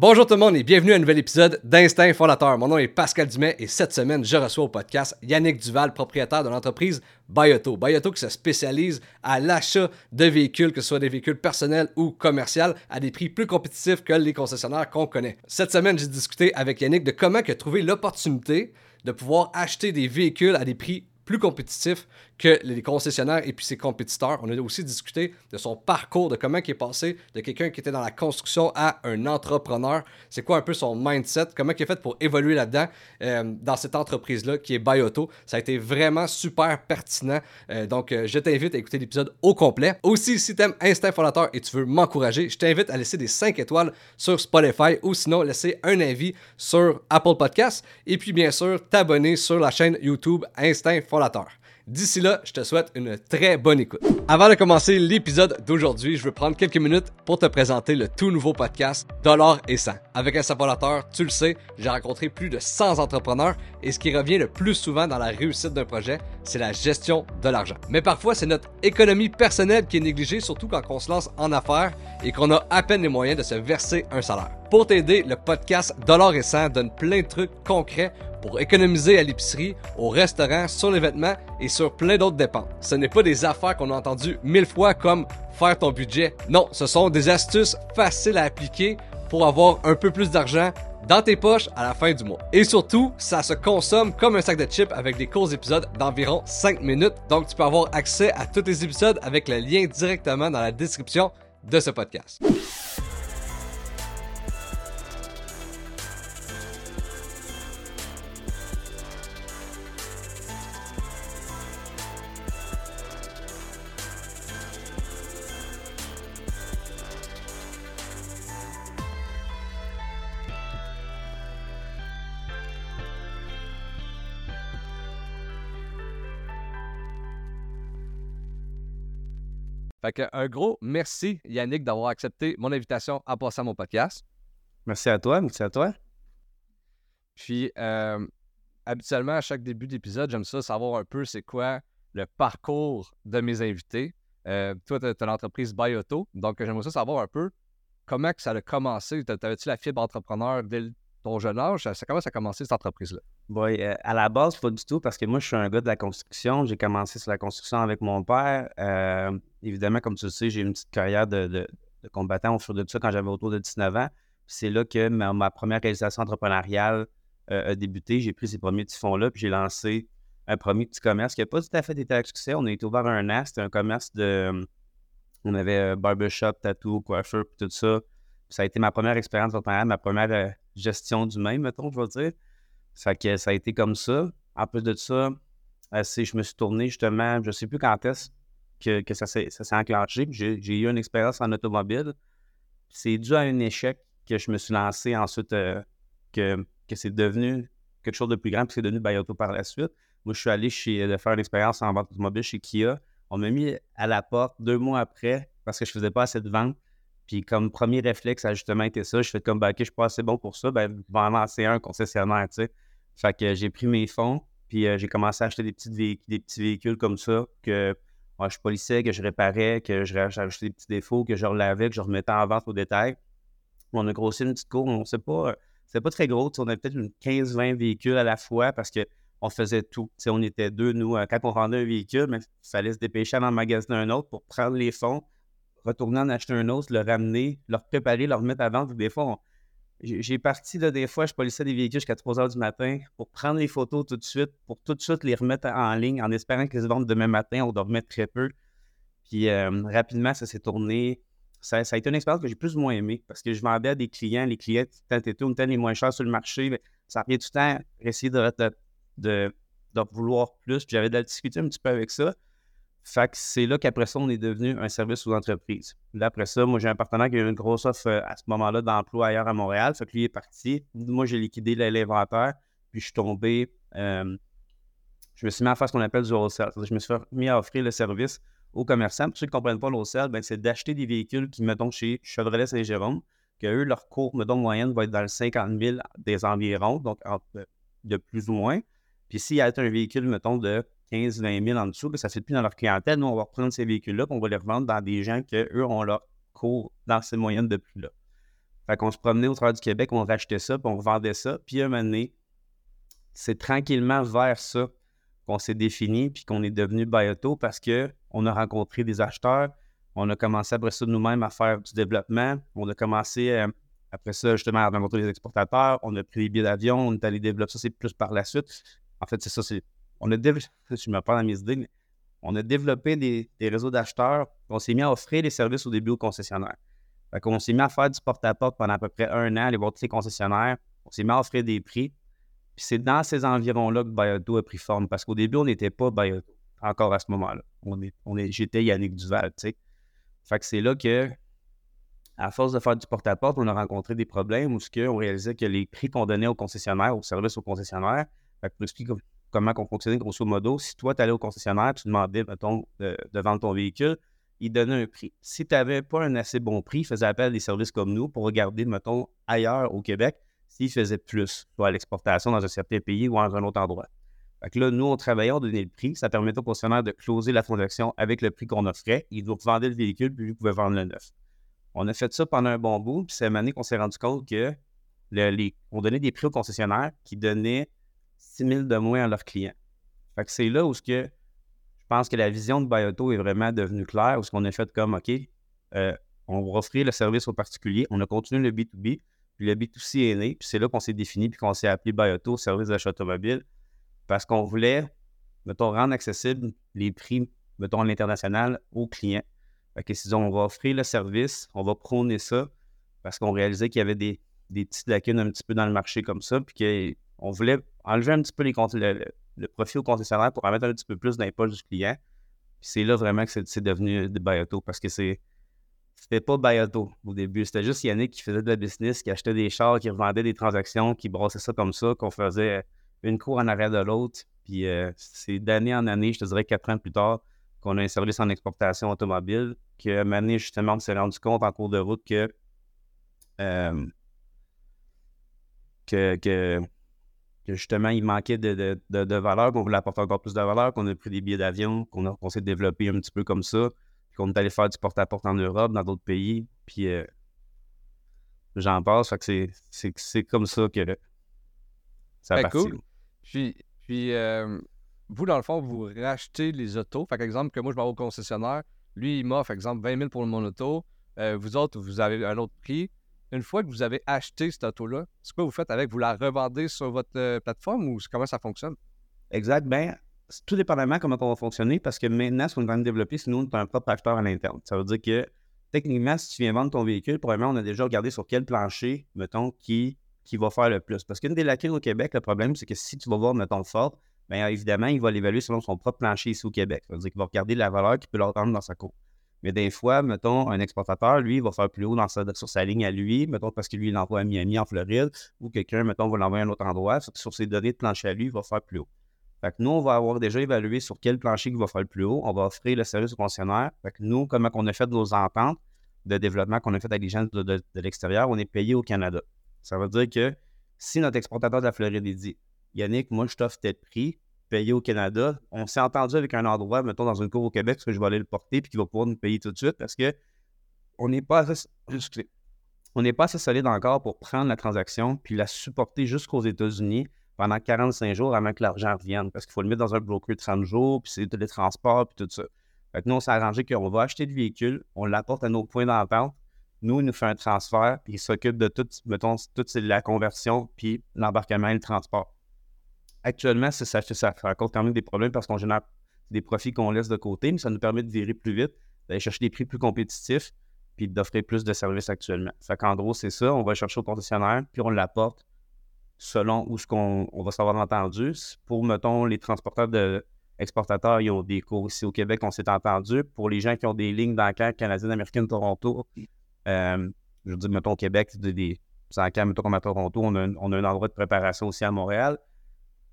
Bonjour tout le monde et bienvenue à un nouvel épisode d'Instinct Fondateur. Mon nom est Pascal Dumais et cette semaine, je reçois au podcast Yannick Duval, propriétaire de l'entreprise Bioto. Bioto qui se spécialise à l'achat de véhicules, que ce soit des véhicules personnels ou commerciaux, à des prix plus compétitifs que les concessionnaires qu'on connaît. Cette semaine, j'ai discuté avec Yannick de comment il a trouvé l'opportunité de pouvoir acheter des véhicules à des prix plus compétitifs que les concessionnaires et puis ses compétiteurs. On a aussi discuté de son parcours, de comment il est passé de quelqu'un qui était dans la construction à un entrepreneur. C'est quoi un peu son mindset, comment il est fait pour évoluer là-dedans euh, dans cette entreprise-là qui est Bioto. Ça a été vraiment super pertinent. Euh, donc, euh, je t'invite à écouter l'épisode au complet. Aussi, si tu aimes Instinct Fondateur et tu veux m'encourager, je t'invite à laisser des 5 étoiles sur Spotify ou sinon laisser un avis sur Apple Podcasts. Et puis, bien sûr, t'abonner sur la chaîne YouTube Instinct Fondateur. D'ici là, je te souhaite une très bonne écoute. Avant de commencer l'épisode d'aujourd'hui, je veux prendre quelques minutes pour te présenter le tout nouveau podcast Dollar et 100. Avec un sapolateur, tu le sais, j'ai rencontré plus de 100 entrepreneurs et ce qui revient le plus souvent dans la réussite d'un projet, c'est la gestion de l'argent. Mais parfois, c'est notre économie personnelle qui est négligée, surtout quand on se lance en affaires et qu'on a à peine les moyens de se verser un salaire. Pour t'aider, le podcast Dollar et 100 donne plein de trucs concrets pour économiser à l'épicerie, au restaurant, sur les vêtements et sur plein d'autres dépenses. Ce n'est pas des affaires qu'on a entendues mille fois comme faire ton budget. Non, ce sont des astuces faciles à appliquer pour avoir un peu plus d'argent dans tes poches à la fin du mois. Et surtout, ça se consomme comme un sac de chips avec des courts épisodes d'environ 5 minutes. Donc tu peux avoir accès à tous les épisodes avec le lien directement dans la description de ce podcast. Fait que un gros merci, Yannick, d'avoir accepté mon invitation à passer à mon podcast. Merci à toi, merci à toi. Puis, euh, habituellement, à chaque début d'épisode, j'aime ça savoir un peu c'est quoi le parcours de mes invités. Euh, toi, tu as, l'entreprise Bioto, donc j'aimerais ça savoir un peu comment que ça a commencé. T'avais-tu la fibre entrepreneur dès jeune âge? Comment ça a commencé cette entreprise-là? Oui, euh, à la base, pas du tout, parce que moi, je suis un gars de la construction. J'ai commencé sur la construction avec mon père. Euh, évidemment, comme tu le sais, j'ai une petite carrière de, combattant au fur de ça quand j'avais autour de 19 ans. C'est là que ma, première réalisation entrepreneuriale euh, a débuté. J'ai pris ces premiers petits fonds-là, puis j'ai lancé un premier petit commerce qui n'a pas tout à fait été à succès. On a été ouvert un an. C'était un commerce de. On avait barbershop, tattoo, coiffeur, tout ça. ça a été ma première expérience entrepreneuriale, ma première gestion du même, mettons, je vais dire. Ça, a été comme ça. En plus de ça, je me suis tourné justement, je ne sais plus quand est-ce que, ça s'est enclenché. J'ai eu une expérience en automobile. C'est dû à un échec que je me suis lancé ensuite, euh, que, c'est devenu quelque chose de plus grand, puis c'est devenu Bayoto par la suite. Moi, je suis allé chez, de faire une expérience en vente automobile chez Kia. On m'a mis à la porte deux mois après parce que je ne faisais pas assez de ventes. Puis comme premier réflexe, a justement été ça. Je fais comme, ben, OK, je suis pas assez bon pour ça. Ben, je vais en lancer un concessionnaire, tu sais. Fait que j'ai pris mes fonds, puis euh, j'ai commencé à acheter des, petites des petits véhicules comme ça que je polissais, que je réparais, que je rajoutais des petits défauts, que je relavais, que je remettais en vente au détail. On a grossi une petite cour, on sait pas, c'est pas très gros. On avait peut-être une 15-20 véhicules à la fois parce qu'on faisait tout. on était deux, nous. Euh, quand on vendait un véhicule, il fallait se dépêcher à en magasiner un autre pour prendre les fonds, retourner en acheter un autre, le ramener, le préparer, le remettre à vente. Des fois, j'ai parti là, des fois, je polissais des véhicules jusqu'à 3 h du matin pour prendre les photos tout de suite, pour tout de suite les remettre en ligne en espérant qu'ils se vendent demain matin. On dormait très peu. Puis euh, rapidement, ça s'est tourné. Ça, a été une expérience que j'ai plus ou moins aimée parce que je vendais à des clients. Les clients, tant et tout, les moins chers sur le marché. ça revient tout le temps essayer de, vouloir plus. J'avais de la difficulté un petit peu avec ça. Fait que c'est là qu'après ça, on est devenu un service aux entreprises. Là, après ça, moi, j'ai un partenaire qui a eu une grosse offre euh, à ce moment-là d'emploi ailleurs à Montréal. Fait que lui est parti. Moi, j'ai liquidé l'inventaire, puis je suis tombé. Euh, je me suis mis à faire ce qu'on appelle du wholesale. Je me suis mis à offrir le service aux commerçants. Pour ceux qui ne comprennent pas le wholesale, ben, c'est d'acheter des véhicules qui, mettons, chez Chevrolet Saint-Jérôme, que eux, leur cours, mettons, moyenne va être dans le 50 000 des environs, donc de plus ou moins. Puis s'il y a un véhicule, mettons, de 15, 20 000 en dessous, ça ne fait plus dans leur clientèle. Nous, on va reprendre ces véhicules-là, on va les revendre dans des gens qui, eux, ont leur cours dans ces moyennes de plus-là. Fait qu'on se promenait au travers du Québec, on rachetait ça, puis on vendait ça. Puis un moment donné, c'est tranquillement vers ça qu'on s'est défini, puis qu'on est devenu Bioto parce qu'on a rencontré des acheteurs. On a commencé après ça nous-mêmes à faire du développement. On a commencé euh, après ça justement à rencontrer les exportateurs. On a pris des billets d'avion, on est allé développer ça, c'est plus par la suite. En fait, c'est ça, c'est. On a développé, me mes idées, on a développé des, réseaux d'acheteurs. On s'est mis à offrir des services au début aux concessionnaires. Fait qu'on s'est mis à faire du porte-à-porte pendant à peu près un an, aller voir tous les concessionnaires. On s'est mis à offrir des prix. Puis c'est dans ces environs-là que Bioto a pris forme. Parce qu'au début, on n'était pas Bioto, encore à ce moment-là. On est, on est, J'étais Yannick Duval, tu sais. Fait que c'est là que, à force de faire du porte-à-porte, on a rencontré des problèmes où on réalisait que les prix qu'on donnait aux concessionnaires, aux services aux concessionnaires, fait que pour expliquer comment on fonctionnait grosso modo, si toi, tu allais au concessionnaire, tu demandais, mettons, de, vendre ton véhicule, il donnait un prix. Si tu n'avais pas un assez bon prix, il faisait appel à des services comme nous pour regarder, mettons, ailleurs au Québec, s'il faisait plus, soit à l'exportation dans un certain pays ou dans un autre endroit. Fait que là, nous, on travaillait, on donnait le prix. Ça permettait au concessionnaire de closer la transaction avec le prix qu'on offrait. Il nous revendait le véhicule, puis lui pouvait vendre le neuf. On a fait ça pendant un bon bout, puis c'est année qu'on s'est rendu compte que on donnait des prix aux concessionnaires qui donnaient 6 000 de moins à leurs clients. Fait que c'est là où ce que je pense que la vision de Bioto est vraiment devenue claire, où ce qu'on a fait comme, OK, euh, on va offrir le service aux particuliers, on a continué le B2B, puis le B2C est né, puis c'est là qu'on s'est défini, puis qu'on s'est appelé Bioto, service d'achat automobile, parce qu'on voulait, mettons, rendre accessible les prix, mettons, à l'international aux clients. Fait que si on va offrir le service, on va prôner ça, parce qu'on réalisait qu'il y avait des, des petites lacunes un petit peu dans le marché comme ça, puis qu'on voulait enlever un petit peu les le, profit au concessionnaire pour en mettre un petit peu plus dans du client. Puis c'est là vraiment que c'est devenu de Bioto, parce que c'est c'était pas Bioto au début. C'était juste Yannick qui faisait de la business, qui achetait des chars, qui revendait des transactions, qui brassait ça comme ça, qu'on faisait une cour en arrière de l'autre. Puis euh, c'est d'année en année, je te dirais quatre ans plus tard, qu'on a un service en exportation automobile, que année, justement, on s'est rendu compte en cours de route que, euh, que, justement, il manquait de, valeur, qu'on voulait apporter encore plus de valeur, qu'on a pris des billets d'avion, qu'on s'est développé un petit peu comme ça, qu'on est allé faire du porte-à-porte en Europe, dans d'autres pays, puis euh, j'en passe. Fait que c'est comme ça que ça a ben, cool. Puis, puis euh, vous, dans le fond, vous rachetez les autos. Fait exemple, que moi, je vais au concessionnaire, lui, il m'offre, exemple, 20 000 pour mon auto. Euh, vous autres, vous avez un autre prix. Une fois que vous avez acheté cette auto-là, c'est quoi vous faites avec? Vous la revendez sur votre plateforme ou comment ça fonctionne? Exact. Ben, tout dépendamment comment on va fonctionner, parce que maintenant, ce qu'on est en de développer, c'est nous, on est un propre acheteur à l'interne. Ça veut dire que techniquement, si tu viens vendre ton véhicule, probablement, on a déjà regardé sur quel plancher, mettons, qui, qui va faire le plus. Parce qu'une des lacunes au Québec, le problème, c'est que si tu vas voir, mettons, Ford, bien évidemment, il va l'évaluer selon son propre plancher ici au Québec. Ça veut dire qu'il va regarder la valeur qu'il peut leur rendre dans sa cour. Mais des fois, mettons, un exportateur, lui, va faire plus haut dans sa, sur sa ligne à lui, mettons, parce que lui, il l'envoie à Miami, en Floride, ou quelqu'un, mettons, va l'envoyer à un autre endroit. Sur ses données de plancher à lui, il va faire plus haut. Fait que nous, on va avoir déjà évalué sur quel plancher il va faire le plus haut. On va offrir le service au concessionnaire. Fait que nous, comment on a fait nos ententes de développement qu'on a fait avec les gens de, l'extérieur, on est payé au Canada. Ça veut dire que si notre exportateur de la Floride dit Yannick, moi, je t'offre tel prix, payé au Canada, on s'est entendu avec un endroit, mettons, dans une cour au Québec, parce que je vais aller le porter puis qu'il va pouvoir nous payer tout de suite parce que on n'est pas assez, on n'est pas assez solide encore pour prendre la transaction puis la supporter jusqu'aux États-Unis pendant 45 jours avant que l'argent revienne. Parce qu'il faut le mettre dans un broker de 30 jours, puis c'est les transports, puis tout ça. Fait que nous, on s'est arrangé qu'on va acheter le véhicule, on l'apporte à nos points d'entente. Nous, il nous fait un transfert, puis il s'occupe de tout, mettons, toute la conversion, puis l'embarquement et le transport. Actuellement, ça, ça, ça raconte quand même des problèmes parce qu'on génère des profits qu'on laisse de côté, mais ça nous permet de virer plus vite, d'aller chercher des prix plus compétitifs, puis d'offrir plus de services actuellement. Fait qu'en gros, c'est ça, on va chercher au concessionnaire, puis on l'apporte, selon où ce qu'on on va savoir entendu. Pour, mettons, les transporteurs de exportateurs, ils ont des cours ici au Québec, on s'est entendu. Pour les gens qui ont des lignes bancaires canadiennes, américaines, Toronto, euh, je veux dire, mettons, au Québec, des, des mettons, comme à Toronto, on a, un, endroit de préparation aussi à Montréal.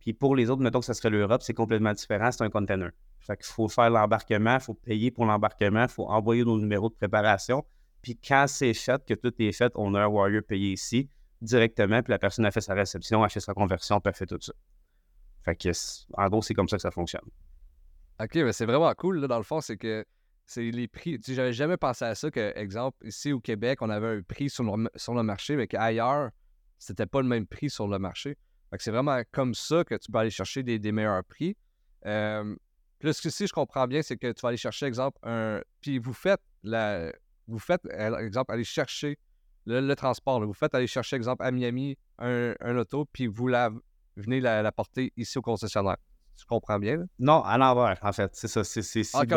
Puis pour les autres, mettons que ce serait l'Europe, c'est complètement différent, c'est un container. Fait qu'il faut faire l'embarquement, il faut payer pour l'embarquement, il faut envoyer nos numéros de préparation. Puis quand c'est fait, que tout est fait, on a un warrior payé ici directement, puis la personne a fait sa réception, a fait sa conversion, puis a fait tout ça. Fait que, en gros, c'est comme ça que ça fonctionne. OK, mais c'est vraiment cool, là, dans le fond, c'est que c'est les prix. Tu sais, j'avais jamais pensé à ça que, exemple, ici au Québec, on avait un prix sur le, sur le marché, mais qu'ailleurs, c'était pas le même prix sur le marché. C'est vraiment comme ça que tu peux aller chercher des, meilleurs prix. Euh, puis là, ce que si je comprends bien, c'est que tu vas aller chercher, exemple, un. Puis vous faites la. Vous faites, exemple, aller chercher le, transport. Vous faites aller chercher, exemple, à Miami, un, auto, puis vous la, venez la, porter ici au concessionnaire. Tu comprends bien? Non, à l'envers, en fait. C'est ça. C'est si, ah, tu,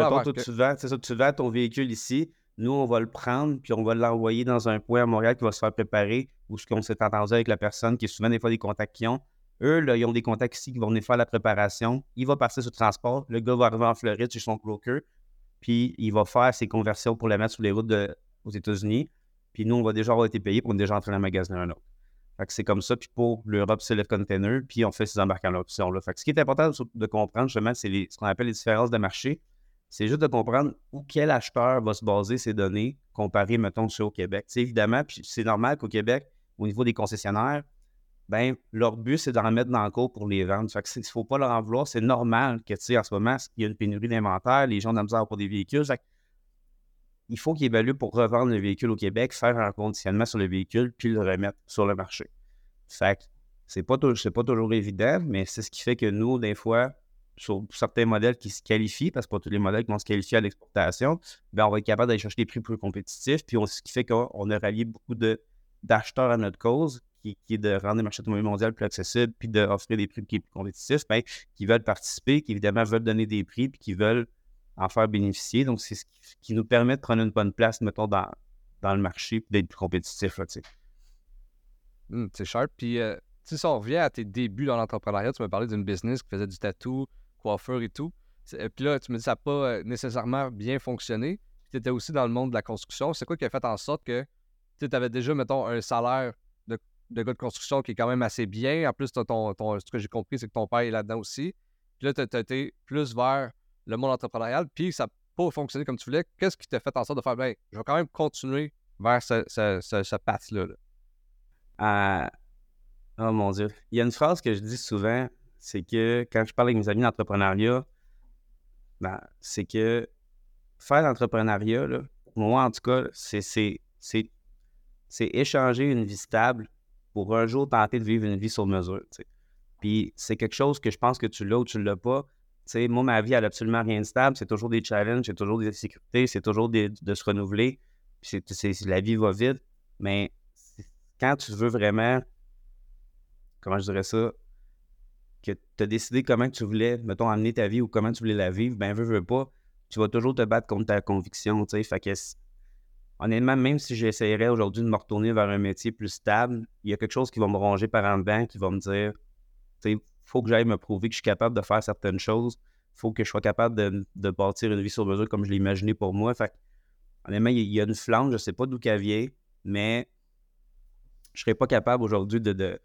vends, ça, tu vends ton véhicule ici, nous, on va le prendre, puis on va l'envoyer dans un point à Montréal qui va se faire préparer, ou ce qu'on s'est entendu avec la personne, qui est souvent des fois des contacts qu'ils ont. Eux, là, ils ont des contacts ici qui vont venir faire la préparation. Il va passer sur le transport. Le gars va arriver en Floride chez son broker, puis il va faire ses conversions pour la mettre sur les routes aux États-Unis. Puis nous, on va déjà avoir été payé pour déjà en train de magasiner un autre. Fait c'est comme ça. Puis pour l'Europe, c'est le container, puis on fait ces embarcations-là. Fait que ce qui est important de comprendre, justement, c'est ce qu'on appelle les différences de marché. C'est juste de comprendre où quel acheteur va se baser ses données comparé, mettons, sur au Québec. C'est évidemment, puis c'est normal qu'au Québec, au niveau des concessionnaires, ben leur but, c'est d'en mettre dans le cours pour les vendre. Fait ne faut pas leur en vouloir. C'est normal que, tu sais, en ce moment, il y a une pénurie d'inventaire, les gens ont de la misère pour des véhicules il faut qu'il évalue pour revendre le véhicule au Québec, faire un conditionnement sur le véhicule, puis le remettre sur le marché. Fait que c'est pas, pas toujours évident, mais c'est ce qui fait que nous, des fois, sur certains modèles qui se qualifient, parce que pas tous les modèles qui vont se qualifier à l'exportation, ben on va être capable d'aller chercher des prix plus compétitifs, puis ce qui fait qu'on a rallié beaucoup d'acheteurs à notre cause, qui, est de rendre le marché automobile mondial plus accessible, puis d'offrir des prix plus compétitifs, ben, qui veulent participer, qui évidemment veulent donner des prix, puis qui veulent en faire bénéficier. Donc, c'est ce qui, nous permet de prendre une bonne place, mettons, dans, dans le marché d'être plus compétitif. Mmh, c'est sharp. Puis, euh, si on revient à tes débuts dans l'entrepreneuriat, tu m'as parlé d'une business qui faisait du tatou, coiffeur et tout. Euh, puis là, tu me dis ça n'a pas euh, nécessairement bien fonctionné. Tu étais aussi dans le monde de la construction. C'est quoi qui a fait en sorte que tu avais déjà, mettons, un salaire de, de, gars de construction qui est quand même assez bien? En plus, ton, ce que j'ai compris, c'est que ton père est là-dedans aussi. Puis là, tu as plus vers le monde entrepreneurial, puis ça n'a pas fonctionné comme tu voulais, qu'est-ce qui t'a fait en sorte de faire, ben, je vais quand même continuer vers ce, path-là? Ah, oh mon Dieu. Il y a une phrase que je dis souvent, c'est que quand je parle avec mes amis d'entrepreneuriat, ben, c'est que faire l'entrepreneuriat, moi en tout cas, c'est échanger une vie stable pour un jour tenter de vivre une vie sur mesure. Puis c'est quelque chose que je pense que tu l'as ou tu ne l'as pas moi, ma vie, elle n'a absolument rien de stable. C'est toujours des challenges, c'est toujours des difficultés, c'est toujours de se renouveler. Puis la vie va vite. Mais quand tu veux vraiment, comment je dirais ça, que tu as décidé comment tu voulais, mettons, amener ta vie ou comment tu voulais la vivre, ben, veux, veux pas, tu vas toujours te battre contre ta conviction, tu sais. Fait que, honnêtement, même si j'essayerais aujourd'hui de me retourner vers un métier plus stable, il y a quelque chose qui va me ronger par en dedans, qui va me dire, tu sais, faut que j'aille me prouver que je suis capable de faire certaines choses. Faut que je sois capable de, bâtir une vie sur mesure comme je l'ai imaginé pour moi. Fait honnêtement, il y a une flamme, je sais pas d'où qu'elle vient, mais je serais pas capable aujourd'hui de,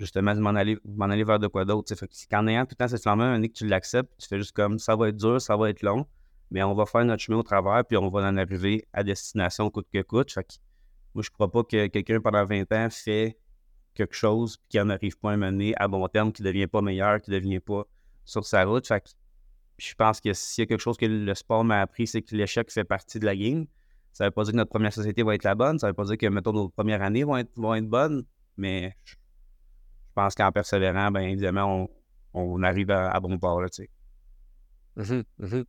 justement de m'en aller, aller vers de quoi d'autre. qu'en ayant tout le temps cette flamme un que tu l'acceptes, tu fais juste comme ça va être dur, ça va être long, mais on va faire notre chemin au travers, puis on va en arriver à destination coûte que coûte. Fait moi, je crois pas que quelqu'un pendant 20 ans fait quelque chose qui n'en arrive pas à mener à bon terme, qui ne devient pas meilleur, qui ne devient pas sur sa route. Fait je pense que s'il y a quelque chose que le sport m'a appris, c'est que l'échec fait partie de la game. Ça ne veut pas dire que notre première société va être la bonne, ça ne veut pas dire que, mettons, nos premières années vont être, vont être bonnes, mais je pense qu'en persévérant, bien évidemment, on, arrive à, bon port, là. Mmh mmh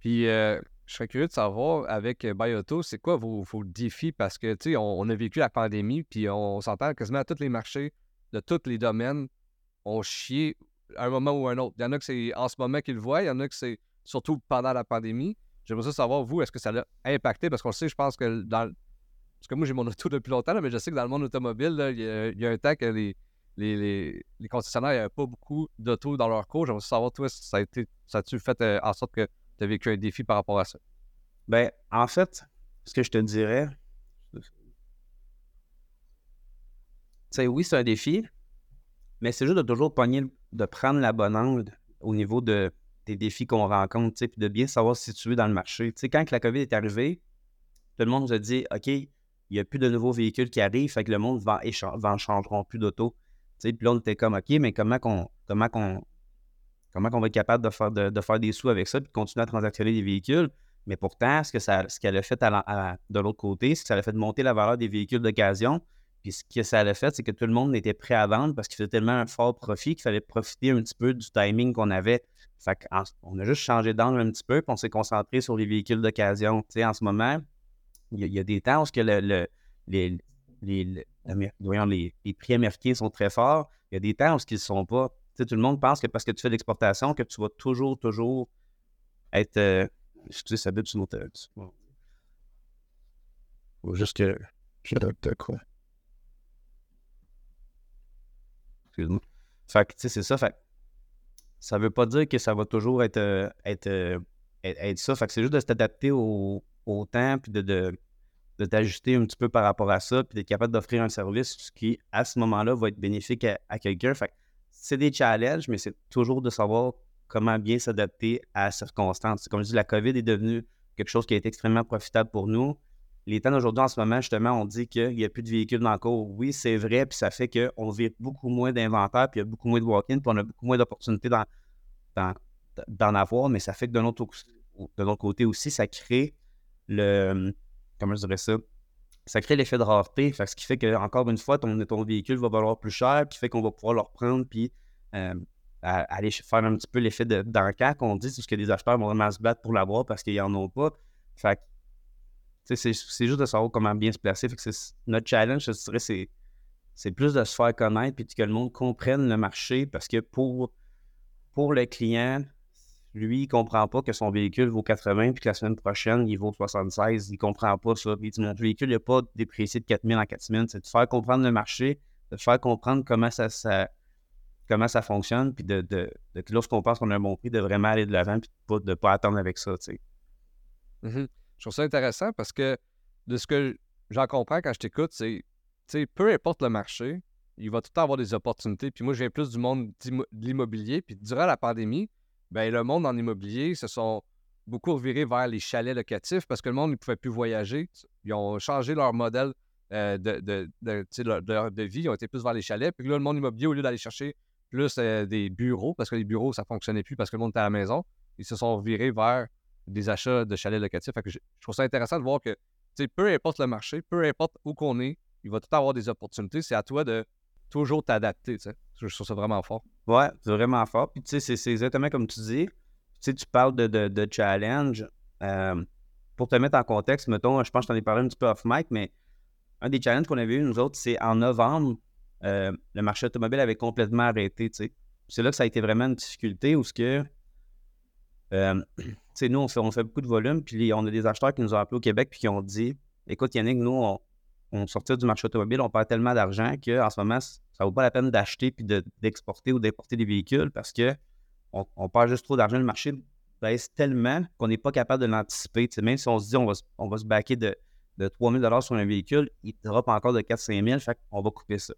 Puis, euh, je serais curieux de savoir avec euh, Bioto, c'est quoi vos, défis? Parce que, tu sais, on, a vécu la pandémie, puis on, s'entend quasiment à tous les marchés de tous les domaines ont chié à un moment ou un autre. Il y en a que c'est en ce moment qu'ils le voient, il y en a que c'est surtout pendant la pandémie. J'aimerais savoir, vous, est-ce que ça l'a impacté? Parce qu'on le sait, je pense que dans. Parce que moi, j'ai mon auto depuis longtemps, mais je sais que dans le monde automobile, il, y a, un temps que les, les, concessionnaires n'avaient pas beaucoup d'autos dans leur cours. J'aimerais savoir, toi, ça a été, ça a-tu fait euh, en sorte que tu as vécu un défi par rapport à ça? Ben, en fait, ce que je te dirais, c'est oui, c'est un défi, mais c'est juste de toujours pogner, de prendre la bonne angle au niveau de, des défis qu'on rencontre, puis de bien savoir se situer dans le marché. quand la COVID est arrivée, tout le monde nous a dit OK, il n'y a plus de nouveaux véhicules qui arrivent, fait que le monde va, va changeront plus d'auto. Puis là, on était comme OK, mais comment qu'on comment qu'on comment qu'on va être capable de faire, de, faire des sous avec ça, puis continuer à transactionner des véhicules. Mais pourtant, ce que ça, ce qu'elle a fait de l'autre côté, c'est que ça a fait monter la valeur des véhicules d'occasion. Puis ce que ça a fait, c'est que tout le monde était prêt à vendre parce qu'il faisait tellement un fort profit qu'il fallait profiter un petit peu du timing qu'on avait. Fait on a juste changé d'angle un petit peu, puis on s'est concentré sur les véhicules d'occasion. En ce moment, il y, a des temps où que le, les, les, les, prix américains sont très forts. Il y a des temps où ils ne sont pas. Tu sais, tout le monde pense que parce que tu fais de l'exportation, que tu vas toujours, toujours être. Euh, sais, ça sur notre. Juste que. Quoi. Excuse-moi. Fait que, tu sais, c'est ça. Fait ça veut pas dire que ça va toujours être, euh, être, euh, être, ça. Fait que c'est juste de s'adapter au, au, temps, puis de, de, de t'ajuster un petit peu par rapport à ça, puis d'être capable d'offrir un service qui, à ce moment-là, va être bénéfique à, quelqu'un. Fait c'est des challenges, mais c'est toujours de savoir comment bien s'adapter à la circonstance. Comme je dis, la COVID est devenue quelque chose qui a été extrêmement profitable pour nous les temps d'aujourd'hui, en ce moment, justement, on dit qu'il n'y a plus de véhicules dans le cours. Oui, c'est vrai, puis ça fait qu'on vit beaucoup moins d'inventaire, puis il y a beaucoup moins de walk-in, puis on a beaucoup moins d'opportunités d'en, avoir, mais ça fait que de notre, côté aussi, ça crée le. Comment je dirais ça? Ça crée l'effet de rareté. ce qui fait que, encore une fois, ton, ton véhicule va valoir plus cher, puis fait qu'on va pouvoir le reprendre, puis euh, aller faire un petit peu l'effet d'encar qu'on dit, c'est ce que les acheteurs vont vraiment se battre pour l'avoir parce qu'ils n'en ont pas. Fait c'est juste de savoir comment bien se placer. notre challenge, je dirais, c'est plus de se faire connaître puis que le monde comprenne le marché parce que pour, pour le client, lui, il comprend pas que son véhicule vaut 80 puis que la semaine prochaine, il vaut 76. Il comprend pas ça. Il dit Mon véhicule n'est pas déprécié de 4000 en 4000. C'est de faire comprendre le marché, de faire comprendre comment ça, comment ça fonctionne, puis de, de, de lorsqu'on pense qu'on a un bon prix, de vraiment aller de l'avant puis de ne pas, attendre avec ça. Tu sais. Mmh je trouve ça intéressant parce que de ce que j'en comprends quand je t'écoute, c'est, peu importe le marché, il va tout le temps avoir des opportunités. Puis moi, je viens plus du monde de l'immobilier. Puis durant la pandémie, ben le monde en immobilier se sont beaucoup revirés vers les chalets locatifs parce que le monde ne pouvait plus voyager. Ils ont changé leur modèle euh, de, de, de, vie. Ils ont été plus vers les chalets. Puis là, le monde immobilier, au lieu d'aller chercher plus euh, des bureaux, parce que les bureaux, ça ne fonctionnait plus parce que le monde était à la maison, ils se sont virés vers des achats de chalets locatifs. je, trouve ça intéressant de voir que peu importe le marché, peu importe où qu'on est, il va tout avoir des opportunités. C'est à toi de toujours t'adapter. Je trouve ça vraiment fort. Ouais, c'est vraiment fort. Puis tu sais, c'est exactement comme tu dis. Tu tu parles de, challenge. Euh, pour te mettre en contexte, mettons, je pense que t'en ai parlé un petit peu off mic, mais un des challenges qu'on avait eu, nous autres, c'est en novembre, euh, le marché automobile avait complètement arrêté. C'est là que ça a été vraiment une difficulté où ce que euh, nous, on fait, beaucoup de volume, puis on a des acheteurs qui nous ont appelés au Québec puis qui ont dit Écoute, Yannick, nous, on, on sortit du marché automobile, on perd tellement d'argent qu'en ce moment, ça ne vaut pas la peine d'acheter puis d'exporter ou d'importer des véhicules parce que on, perd juste trop d'argent. Le marché baisse tellement qu'on n'est pas capable de l'anticiper. Même si on se dit on va, on va se baquer de, de 3 000 sur un véhicule, il drop encore de 4-5 000, fait qu'on va couper ça.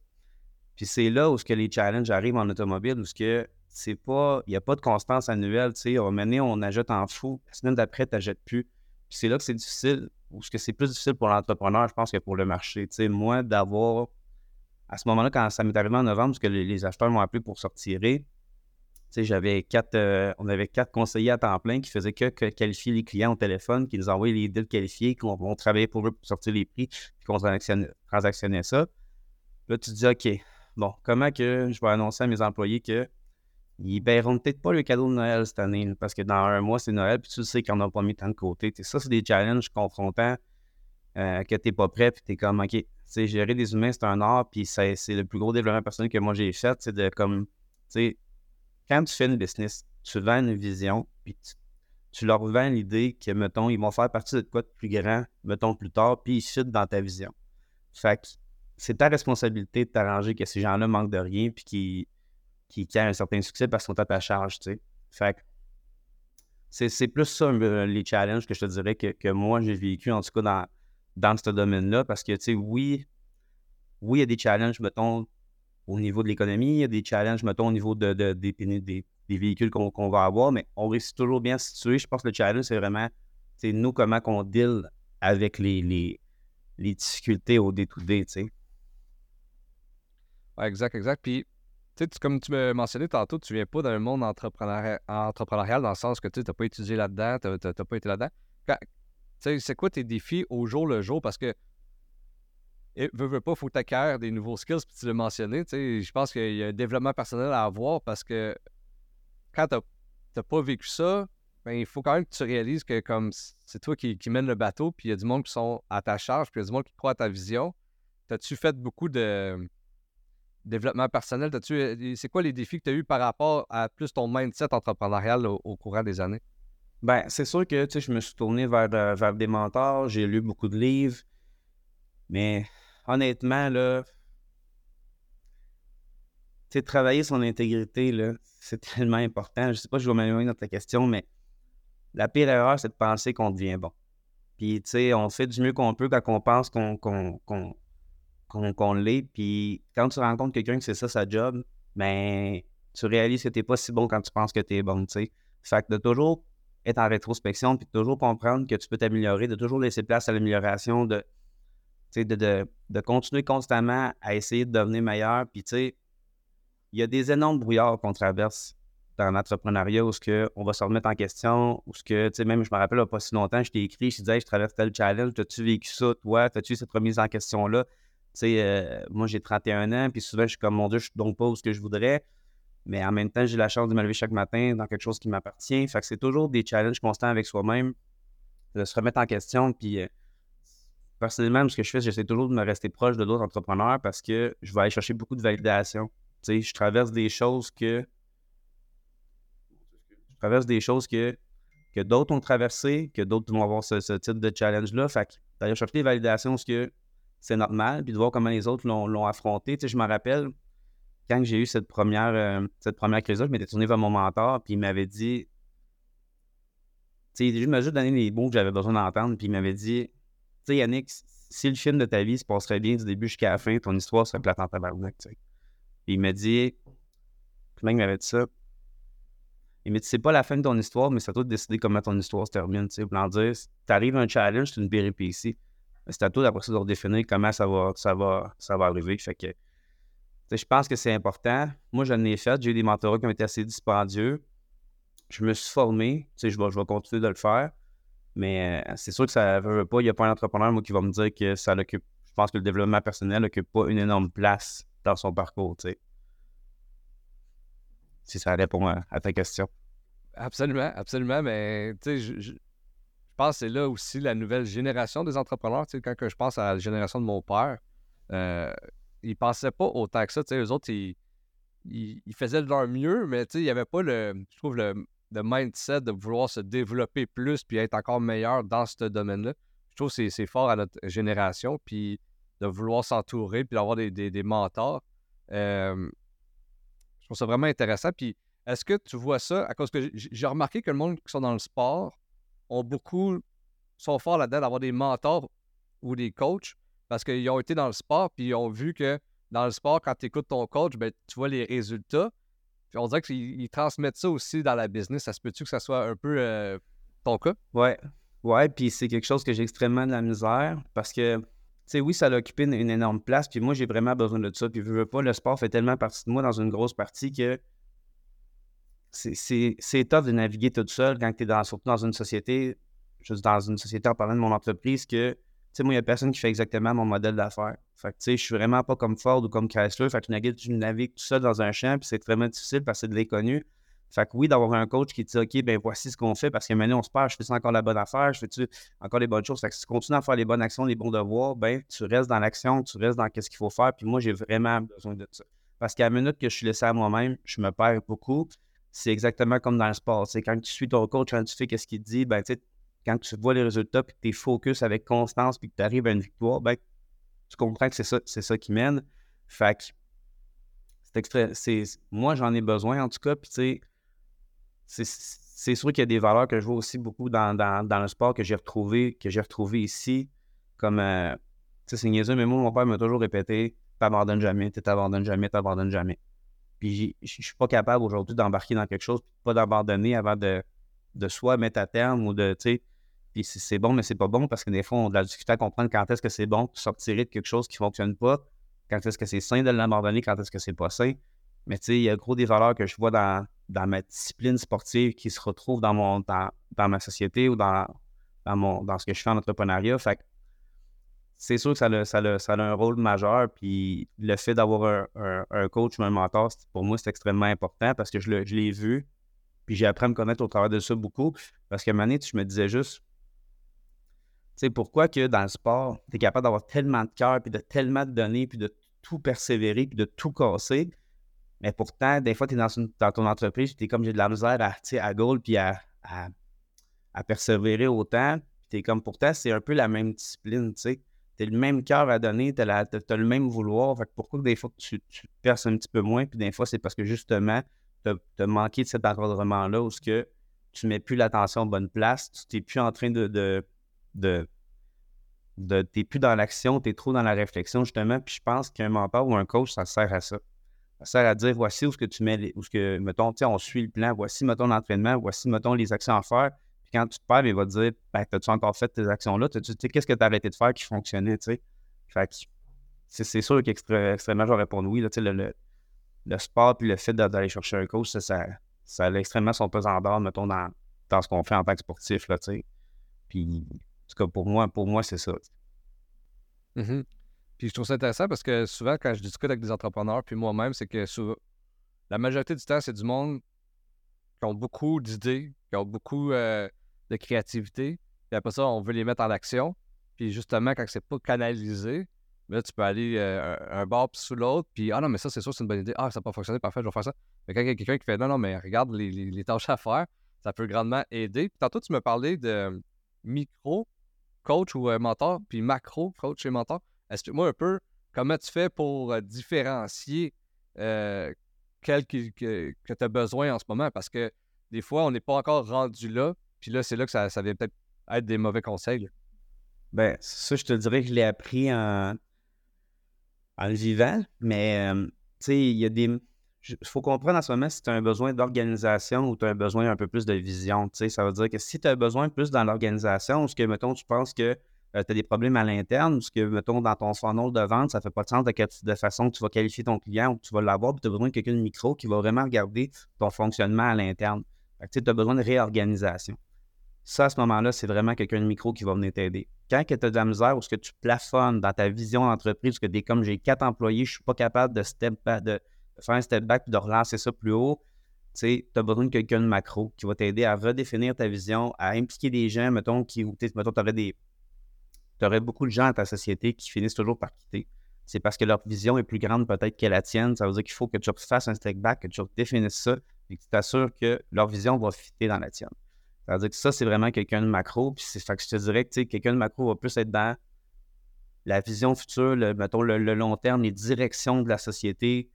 Puis c'est là où ce que les challenges arrivent en automobile, où ce que c'est pas, il n'y a pas de constance annuelle. Tu sais, on, on achète en fou. La semaine d'après, tu n'achètes plus. Puis c'est là que c'est difficile, ou ce que c'est plus difficile pour l'entrepreneur, je pense, que pour le marché. Tu sais, moi, d'avoir, à ce moment-là, quand ça m'est arrivé en novembre, parce que les, acheteurs m'ont appelé pour sortir, tu sais, j'avais quatre, euh, on avait quatre conseillers à temps plein qui faisaient que, qualifier les clients au téléphone, qui nous envoyaient les deals qualifiés, qui vont travailler pour eux pour sortir les prix, puis qu'on transactionnait, ça. Là, tu te dis, OK, bon, comment que je vais annoncer à mes employés que ils paieront peut-être pas le cadeau de Noël cette année, parce que dans un mois, c'est Noël, puis tu sais n'en ont pas mis tant de côté. ça, c'est des challenges confrontants euh, que tu n'es pas prêt, puis tu es comme, OK, gérer des humains, c'est un art, puis c'est le plus gros développement personnel que moi j'ai fait, c'est de comme, tu quand tu fais une business, tu vends une vision, puis tu, leur vends l'idée que, mettons, ils vont faire partie de quoi de plus grand, mettons, plus tard, puis ils chutent dans ta vision. Fait que c'est ta responsabilité de t'arranger que ces gens-là manquent de rien, puis qu'ils qui, a un certain succès parce qu'on tape à charge, tu sais. Fait c'est plus ça les challenges que je te dirais que, moi j'ai vécu, en tout cas dans, dans ce domaine-là, parce que, tu sais, oui, oui, il y a des challenges, mettons, au niveau de l'économie, il y a des challenges, mettons, au niveau de, des, des, véhicules qu'on va avoir, mais on réussit toujours bien à se situer. Je pense que le challenge, c'est vraiment, c'est nous, comment qu'on deal avec les, les, les difficultés au day-to-day, tu sais. exact, exact. Puis, comme tu m'as mentionné tantôt, tu viens pas d'un monde entrepreneurial, entrepreneurial dans le sens que tu n'as pas étudié là-dedans, tu n'as pas été là-dedans. c'est quoi tes défis au jour le jour? Parce que, veux, veux pas, il faut t'acquérir des nouveaux skills, puis tu l'as mentionné. Je pense qu'il y a un développement personnel à avoir parce que quand tu n'as pas vécu ça, ben, il faut quand même que tu réalises que comme c'est toi qui, qui mène le bateau, puis il y a du monde qui sont à ta charge, puis il y a du monde qui croit à ta vision. As-tu fait beaucoup de développement personnel? Euh, c'est quoi les défis que tu as eu par rapport à plus ton mindset entrepreneurial au, courant des années? Ben, c'est sûr que je me suis tourné vers, vers des mentors, j'ai lu beaucoup de livres, mais honnêtement, là, travailler son intégrité, là, c'est tellement important. Je sais pas si je vais m'éloigner dans ta question, mais la pire erreur, c'est de penser qu'on devient bon. Puis, tu sais, on fait du mieux qu'on peut quand on pense qu'on qu'on l'est. Puis, quand tu rencontres quelqu'un que c'est ça sa job, ben, tu réalises que tu n'es pas si bon quand tu penses que tu es bon, sais. Fait que de toujours être en rétrospection, puis de toujours comprendre que tu peux t'améliorer, de toujours laisser place à l'amélioration, de, de, de, de, continuer constamment à essayer de devenir meilleur. Puis, tu sais, il y a des énormes brouillards qu'on traverse dans l'entrepreneuriat où ce que on va se remettre en question, où ce que, tu sais, même je me rappelle, pas si longtemps, je t'ai écrit, je te disais, je traverse tel challenge, as-tu vécu ça, toi, as-tu cette remise en question-là? Euh, moi, j'ai 31 ans, puis souvent, je suis comme, mon Dieu, je suis donc pas où ce que je voudrais, mais en même temps, j'ai la chance de me lever chaque matin dans quelque chose qui m'appartient. Fait que c'est toujours des challenges constants avec soi-même, de se remettre en question, puis... Euh, personnellement, ce que je fais, j'essaie toujours de me rester proche de d'autres entrepreneurs parce que je vais aller chercher beaucoup de validation. Tu sais, je traverse des choses que traverse des choses que, que d'autres ont traversées, que d'autres vont avoir ce, type de challenge-là. Fait que d'aller chercher des validations, ce que c'est normal, puis de voir comment les autres l'ont affronté. Tu sais, je me rappelle, quand j'ai eu cette première, euh, cette première crise-là, je m'étais tourné vers mon mentor, puis il m'avait dit, tu sais, il m'a juste donné les mots que j'avais besoin d'entendre, puis il m'avait dit, tu sais, Yannick, si le film de ta vie se passerait bien du début jusqu'à la fin, ton histoire serait plate en tabarnak, tu sais. Puis il m'a dit, comment il m'avait dit ça? Il m'a dit, c'est pas la fin de ton histoire, mais c'est à toi de décider comment ton histoire se termine. Tu sais, pour dire, t'arrives à un challenge, c'est une péripétie. C'est à toi d'après ça de redéfinir comment ça va, ça va, ça va arriver. Fait que, je pense que c'est important. Moi, j'en ai fait. J'ai eu des mentors qui ont été assez dispendieux. Je me suis formé. Je vais, je continuer de le faire. Mais euh, c'est sûr que ça ne veut pas. Il n'y a pas un entrepreneur, moi, qui va me dire que ça l'occupe. Je pense que le développement personnel n'occupe pas une énorme place dans son parcours. Si ça répond à, ta question. Absolument, absolument. Mais tu sais, je, pense que c'est là aussi la nouvelle génération des entrepreneurs. Tu sais, quand que je pense à la génération de mon père, euh, ils pensaient pas autant que ça. Tu sais, eux autres, ils, ils, faisaient de leur mieux, mais tu sais, il n'y avait pas le, je trouve, le, mindset de vouloir se développer plus puis être encore meilleur dans ce domaine-là. Je trouve que c'est fort à notre génération, puis de vouloir s'entourer, puis d'avoir des, mentors. Euh, trouve ça vraiment intéressant. Puis, est-ce que tu vois ça à cause que j'ai remarqué que le monde qui sont dans le sport ont beaucoup, sont forts là-dedans d'avoir des mentors ou des coachs parce qu'ils ont été dans le sport puis ils ont vu que dans le sport, quand tu écoutes ton coach, ben, tu vois les résultats. Puis on dirait qu'ils transmettent ça aussi dans la business. Ça se peut-tu que ça soit un peu euh, ton cas? Ouais. Ouais, puis c'est quelque chose que j'ai extrêmement de la misère parce que sais, oui, ça a occupé une, énorme place, puis moi, j'ai vraiment besoin de ça. Puis, je veux pas, le sport fait tellement partie de moi dans une grosse partie que c'est tough de naviguer tout seul quand tu es dans, surtout dans une société, juste dans une société en parlant de mon entreprise, que, sais, moi, il n'y a personne qui fait exactement mon modèle d'affaires. Fait que, tu sais, je suis vraiment pas comme Ford ou comme Chrysler. Fait que navigue, je navigue tout seul dans un champ, puis c'est vraiment difficile parce que c'est de l'inconnu. Fait que oui, d'avoir un coach qui dit OK, ben voici ce qu'on fait parce que maintenant on se perd, je fais encore la bonne affaire, je fais encore les bonnes choses. Fait que si tu continues à faire les bonnes actions, les bons devoirs, ben tu restes dans l'action, tu restes dans ce qu'il faut faire. Puis moi, j'ai vraiment besoin de ça. Parce qu'à la minute que je suis laissé à moi-même, je me perds beaucoup. C'est exactement comme dans le sport. C'est quand tu suis ton coach, quand tu fais ce qu'il dit, ben tu quand tu vois les résultats, puis que tu es focus avec constance, puis que tu arrives à une victoire, ben tu comprends que c'est ça, ça qui mène. Fait que c'est moi j'en ai besoin en tout cas, puis tu c'est sûr qu'il y a des valeurs que je vois aussi beaucoup dans, le sport que j'ai retrouvé, retrouvé ici. Comme, euh, tu sais, c'est niaiseux, mais moi, mon père m'a toujours répété T'abandonnes jamais, t'abandonnes jamais, t'abandonnes jamais. Puis je suis pas capable aujourd'hui d'embarquer dans quelque chose, pas d'abandonner avant de, de soit mettre à terme ou de, tu sais, puis c'est bon, mais c'est pas bon parce que des fois, on a de la difficulté à comprendre quand est-ce que c'est bon de sortir de quelque chose qui fonctionne pas, quand est-ce que c'est sain de l'abandonner, quand est-ce que c'est pas sain. Mais tu sais, il y a gros des valeurs que je vois dans, dans ma discipline sportive qui se retrouvent dans, mon, dans, ma société ou dans, dans, mon, dans ce que je fais en entrepreneuriat. Fait c'est sûr que ça a, ça, ça a, un rôle majeur. Puis le fait d'avoir un, coach ou un mentor, pour moi, c'est extrêmement important parce que je, l'ai vu. Puis j'ai appris à me connaître au travers de ça beaucoup. Parce un moment donné, je me disais juste, tu sais, pourquoi que dans le sport, tu es capable d'avoir tellement de cœur, puis de tellement de donner, puis de tout persévérer, puis de tout casser. Mais pourtant, des fois, tu es dans, dans, ton entreprise, tu es comme j'ai de la misère à, à goal, puis à, à, persévérer autant. Puis tu es comme pourtant, c'est un peu la même discipline, tu sais tu le même cœur à donner, tu as, le même vouloir. Fait pourquoi des fois tu, tu perces un petit peu moins, puis des fois c'est parce que justement, tu as, manqué de cet encadrement-là où que tu mets plus l'attention aux bonnes places, tu n'es plus en train de. de, de, n'es plus dans l'action, tu es trop dans la réflexion, justement. Puis je pense qu'un mentor ou un coach, ça sert à ça. Ça sert à dire voici où ce que tu mets, où ce que, mettons, on suit le plan, voici, mettons, l'entraînement, voici, mettons, les actions à faire quand tu te perds, il va te dire ben, As-tu encore fait tes actions-là? Qu'est-ce que tu as arrêté de faire qui fonctionnait Fait c'est sûr qu'extrêmement, j'aurais pour nous, le, le, sport puis le fait d'aller chercher un coach, ça, ça, a extrêmement son pesant d'or, mettons, dans, dans ce qu'on fait en tant que sportif. Là, puis, en tout cas, pour moi, pour moi c'est ça. Mm-hmm. Puis je trouve ça intéressant parce que souvent, quand je discute avec des entrepreneurs, puis moi-même, c'est que la majorité du temps, c'est du monde qui ont beaucoup d'idées, qui ont beaucoup euh, de créativité. Puis après ça, on veut les mettre en action. Puis justement, quand c'est pas canalisé, ben là, tu peux aller euh, un, bord sous l'autre. Puis ah non, mais ça, c'est sûr, c'est une bonne idée. Ah, ça n'a pas fonctionné, parfait, je vais faire ça. Mais quand il y a quelqu'un qui fait non, non, mais regarde les, tâches à faire, ça peut grandement aider. Puis tantôt, tu me parlais de micro coach ou euh, mentor, puis macro coach et mentor. Explique-moi un peu comment tu fais pour euh, différencier quel que, que tu as besoin en ce moment. Parce que des fois, on n'est pas encore rendu là. Puis là, c'est là que ça, ça vient peut-être être des mauvais conseils. Ben, ça, je te dirais que je l'ai appris en, en le vivant, mais euh, tu sais, il y a des. Il faut comprendre en ce moment si tu as un besoin d'organisation ou tu as un besoin un peu plus de vision. Tu sais, ça veut dire que si tu as besoin plus dans l'organisation, ou ce que, mettons, tu penses que euh, tu as des problèmes à l'interne, ou ce que, mettons, dans ton funnel de vente, ça fait pas de sens de, de façon que tu vas qualifier ton client ou que tu vas l'avoir, puis tu as besoin de quelqu'un de micro qui va vraiment regarder ton fonctionnement à l'interne. Tu as besoin de réorganisation. Ça, à ce moment-là, c'est vraiment quelqu'un de micro qui va venir t'aider. Quand tu as de la misère ou ce que tu plafonnes dans ta vision d'entreprise, que des comme j'ai quatre employés, je ne suis pas capable de, faire un step back et de relancer ça plus haut, tu as besoin de quelqu'un de macro qui va t'aider à redéfinir ta vision, à impliquer des gens, mettons, qui, mettons, tu aurais des. Aurais beaucoup de gens dans ta société qui finissent toujours par quitter. C'est parce que leur vision est plus grande peut-être que la tienne. Ça veut dire qu'il faut que tu fasses un step back, que tu redéfinisses ça et que tu t'assures que leur vision va fitter dans la tienne. C'est-à-dire que ça, c'est vraiment quelqu'un de macro. Puis c'est, fait que je te dirais que quelqu'un de macro va plus être dans la vision future, le, mettons le, long terme, les directions de la société,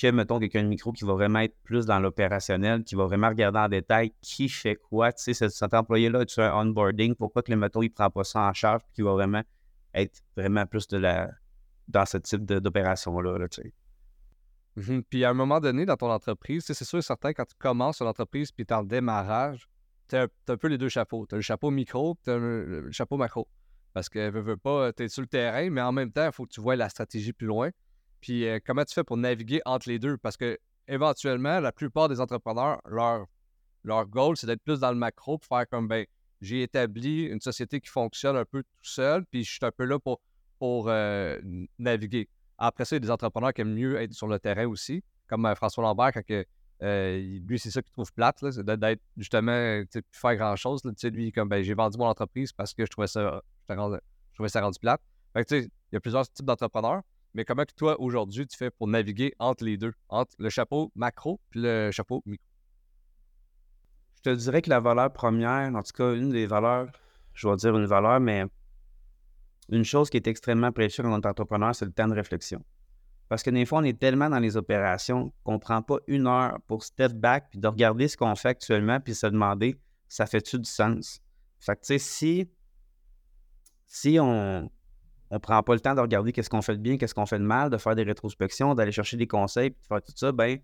que, mettons, quelqu'un de micro qui va vraiment être plus dans l'opérationnel, qui va vraiment regarder en détail qui fait quoi. Tu sais, cet, employé-là, tu as un onboarding, pourquoi que le mettons, il ne prend pas ça en charge, puis qu'il va vraiment être vraiment plus de la, dans ce type d'opération-là. tu sais. Mmh puis à un moment donné, dans ton entreprise, c'est sûr et certain, quand tu commences une entreprise puis tu en démarrage, tu as, un peu les deux chapeaux. Tu as le chapeau micro tu le, chapeau macro. Parce que, veux, veux pas, tu es sur le terrain, mais en même temps, il faut que tu vois la stratégie plus loin. Puis euh, comment tu fais pour naviguer entre les deux? Parce que éventuellement, la plupart des entrepreneurs, leur, leur goal, c'est d'être plus dans le macro pour faire comme, ben, j'ai établi une société qui fonctionne un peu tout seul, puis je suis un peu là pour, pour euh, naviguer. Après ça, il y a des entrepreneurs qui aiment mieux être sur le terrain aussi, comme euh, François Lambert, quand euh, lui, c'est ça qu'il trouve plate, c'est d'être justement, tu faire grand-chose. Lui, comme, ben, j'ai vendu mon entreprise parce que je trouvais ça, je trouvais ça rendu plate. Fait que, il y a plusieurs types d'entrepreneurs, mais comment que toi, aujourd'hui, tu fais pour naviguer entre les deux, entre le chapeau macro et le chapeau micro? Je te dirais que la valeur première, en tout cas, une des valeurs, je vais dire une valeur, mais une chose qui est extrêmement précieuse quand on est entrepreneur, c'est le temps de réflexion. Parce que des fois, on est tellement dans les opérations qu'on ne prend pas une heure pour step back puis de regarder ce qu'on fait actuellement puis se demander ça fait-tu du sens? Fait que, tu sais, si, si on ne prend pas le temps de regarder qu'est-ce qu'on fait de bien, qu'est-ce qu'on fait de mal, de faire des rétrospections, d'aller chercher des conseils, puis de faire tout ça, ben,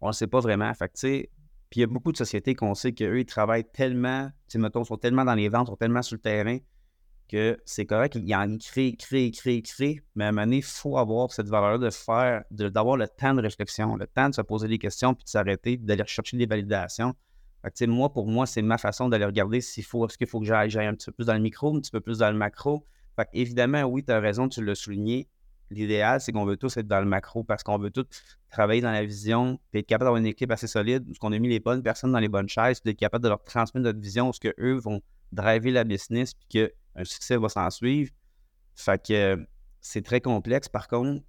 on ne sait pas vraiment. Fait que, tu sais, puis il y a beaucoup de sociétés qu'on sait qu'eux, ils travaillent tellement, tu sais, mettons, sont tellement dans les ventes, sont tellement sur le terrain, que c'est correct, il en crée, crée, crée, crée, mais à un moment donné, il faut avoir cette valeur de faire, d'avoir le temps de réflexion, le temps de se poser des questions, puis de s'arrêter, d'aller chercher des validations. moi, pour moi, c'est ma façon d'aller regarder s'il faut, est-ce qu'il faut que j'aille, un petit peu plus dans le micro, un petit peu plus dans le macro. Fait évidemment, oui, tu as raison, tu l'as souligné. L'idéal, c'est qu'on veut tous être dans le macro parce qu'on veut tous travailler dans la vision, puis être capable d'avoir une équipe assez solide, parce qu'on a mis les bonnes personnes dans les bonnes chaises, puis être capable de leur transmettre notre vision, ce qu'eux vont driver la business, puis qu'un succès va s'en suivre. Fait que c'est très complexe. Par contre,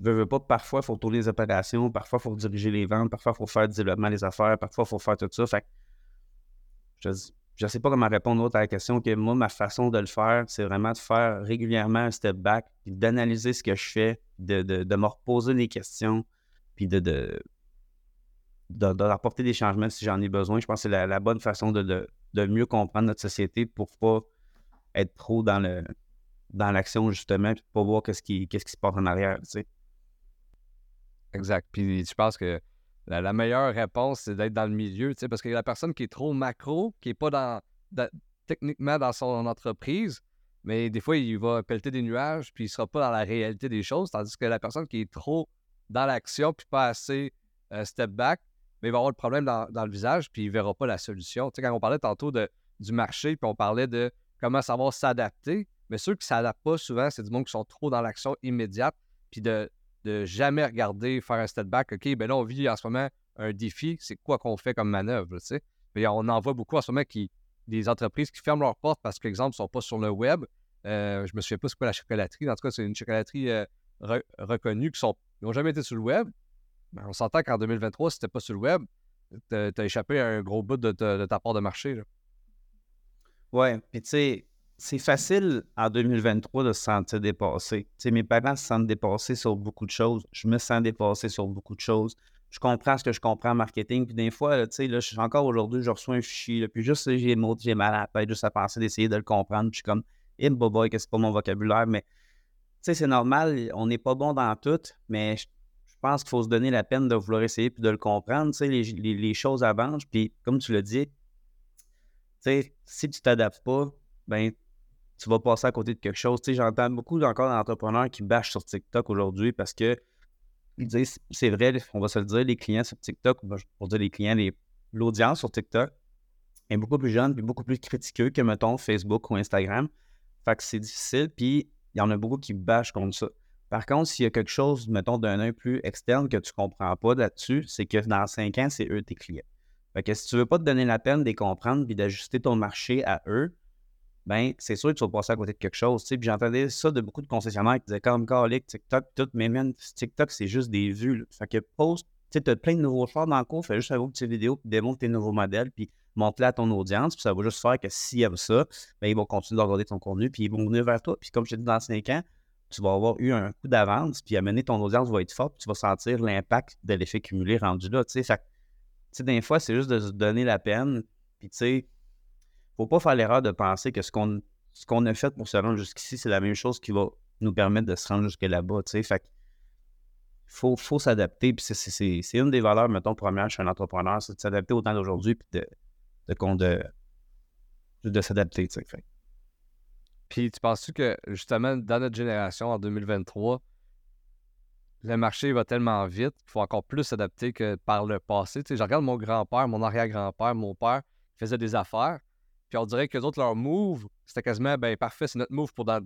veux, veux pas, parfois, il faut tourner les opérations, parfois, il faut diriger les ventes, parfois, il faut faire du développement des affaires, parfois, il faut faire tout ça. Fait je ne sais pas comment répondre autre à la question que moi, ma façon de le faire, c'est vraiment de faire régulièrement un step back, puis d'analyser ce que je fais, de, de, me reposer des questions, puis de, de, des changements si j'en ai besoin. Je pense que c'est la, bonne façon de, mieux comprendre notre société pour pas être trop dans le dans l'action, justement, puis pas voir qu'est-ce qui, qu'est-ce qui se passe en arrière, tu sais. Exact. Puis je pense que la, meilleure réponse, c'est d'être dans le milieu, tu sais, parce que la personne qui est trop macro, qui n'est pas dans, techniquement dans son entreprise, mais des fois, il va pelleter des nuages, puis il ne sera pas dans la réalité des choses, tandis que la personne qui est trop dans l'action, puis pas assez euh, step back, mais il va avoir le problème dans, le visage, puis il ne verra pas la solution. Tu sais, quand on parlait tantôt de, du marché, puis on parlait de comment savoir s'adapter, mais ceux qui ne s'adaptent pas souvent, c'est du monde qui sont trop dans l'action immédiate, puis de, jamais regarder, faire un step back. OK, ben là, on vit en ce moment un défi. C'est quoi qu'on fait comme manœuvre, tu sais? On en voit beaucoup en ce moment qui, des entreprises qui ferment leurs portes parce que, exemple, ne sont pas sur le web. Euh, je me souviens pas c'est quoi la chocolaterie. En tout cas, c'est une chocolaterie euh, reconnue qui n'ont jamais été sur le web. Ben, on s'entend qu'en 2023, si tu pas sur le web, tu as, échappé à un gros bout de, ta part de marché. Ouais, puis tu sais, c'est facile en 2023 de se sentir dépassé. mes parents se sentent dépassés sur beaucoup de choses. Je me sens dépassé sur beaucoup de choses. Je comprends ce que je comprends en marketing. Puis des fois, là, là, encore aujourd'hui, je reçois un fichier. puis juste, j'ai j'ai mal à la tête, juste à penser d'essayer de le comprendre. Puis je suis comme, eh, boy, que c'est pas mon vocabulaire? Mais c'est normal, on n'est pas bon dans tout. Mais je, pense qu'il faut se donner la peine de vouloir essayer puis de le comprendre. Les, les, les choses avancent. Puis comme tu l'as dit, si tu t'adaptes pas, ben tu vas passer à côté de quelque chose. Tu sais, j'entends beaucoup encore d'entrepreneurs qui bâchent sur TikTok aujourd'hui parce que ils disent, c'est vrai, on va se le dire, les clients sur TikTok, pour dire les clients, l'audience sur TikTok est beaucoup plus jeune et beaucoup plus critiqueux que, mettons, Facebook ou Instagram. Fait que c'est difficile, puis il y en a beaucoup qui bâchent contre ça. Par contre, s'il y a quelque chose, mettons, d'un œil plus externe que tu ne comprends pas là-dessus, c'est que dans cinq ans, c'est eux tes clients. Fait que si tu ne veux pas te donner la peine de les comprendre puis d'ajuster ton marché à eux, ben c'est sûr que tu vas passer à côté de quelque chose. J'entendais ça de beaucoup de concessionnaires qui disaient comme Carlic, TikTok, tout, mais même TikTok, c'est juste des vues. Fait que post, tu as plein de nouveaux chars dans le cours, fais juste avoir tes vidéos, puis démontre tes nouveaux modèles, puis montre-les à ton audience, puis ça va juste faire que s'ils aiment ça, ben, ils vont continuer de regarder ton contenu, puis ils vont venir vers toi. Puis comme je t'ai dit dans 5 ans, tu vas avoir eu un coup d'avance, puis amener ton audience va être forte, puis tu vas sentir l'impact de l'effet cumulé rendu là. Sais, des fois, c'est juste de se donner la peine, puis tu sais, faut pas faire l'erreur de penser que ce qu'on a fait pour se rendre jusqu'ici, c'est la même chose qui va nous permettre de se rendre jusque là-bas. Fait faut, faut s'adapter. Puis c'est une des valeurs, mettons, première chez un entrepreneur, c'est de s'adapter au temps d'aujourd'hui puis de, de, de, de s'adapter. Puis tu penses-tu que justement, dans notre génération, en 2023, le marché va tellement vite qu'il faut encore plus s'adapter que par le passé. je regarde mon grand-père, mon arrière-grand-père, mon père, qui faisait des affaires. Puis on dirait que les autres, leur move, c'était quasiment ben, parfait, c'est notre move pour dans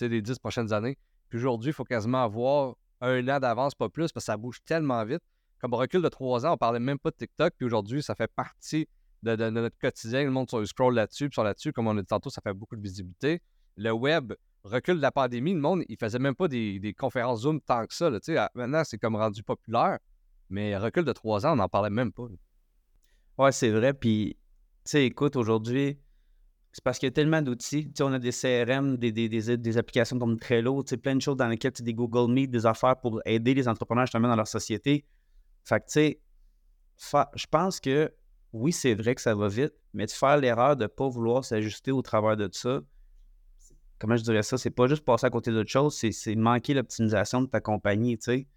les dix prochaines années. Puis aujourd'hui, il faut quasiment avoir un an d'avance, pas plus, parce que ça bouge tellement vite. Comme on recule de trois ans, on parlait même pas de TikTok, puis aujourd'hui, ça fait partie de, notre quotidien. Le monde sur, scroll là-dessus, puis sur là-dessus, comme on a dit tantôt, ça fait beaucoup de visibilité. Le web recule de la pandémie, le monde, il faisait même pas des, conférences Zoom tant que ça. maintenant, c'est comme rendu populaire, mais recul de trois ans, on n'en parlait même pas. Ouais, c'est vrai. Puis tu sais, écoute, aujourd'hui, c'est parce qu'il y a tellement d'outils. Tu sais, on a des CRM, des, applications comme Trello, tu sais, plein de choses dans lesquelles tu des Google Meet, des affaires pour aider les entrepreneurs justement dans leur société. Fait que, tu sais, je pense que oui, c'est vrai que ça va vite, mais de faire l'erreur de ne pas vouloir s'ajuster au travers de ça, comment je dirais ça, c'est pas juste passer à côté d'autre chose, c'est manquer l'optimisation de ta compagnie, tu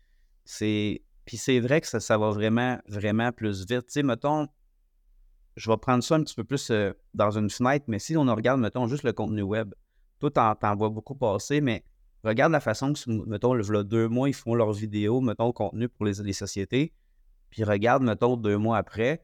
sais. Puis c'est vrai que ça, ça va vraiment, vraiment plus vite. Tu sais, mettons, je vais prendre ça un petit peu plus euh, dans une fenêtre, mais si on regarde, mettons, juste le contenu web, toi, t'en, vois beaucoup passer, mais regarde la façon que, mettons, le, deux mois, ils font leurs vidéos, mettons, contenu pour les, sociétés, puis regarde, mettons, deux mois après,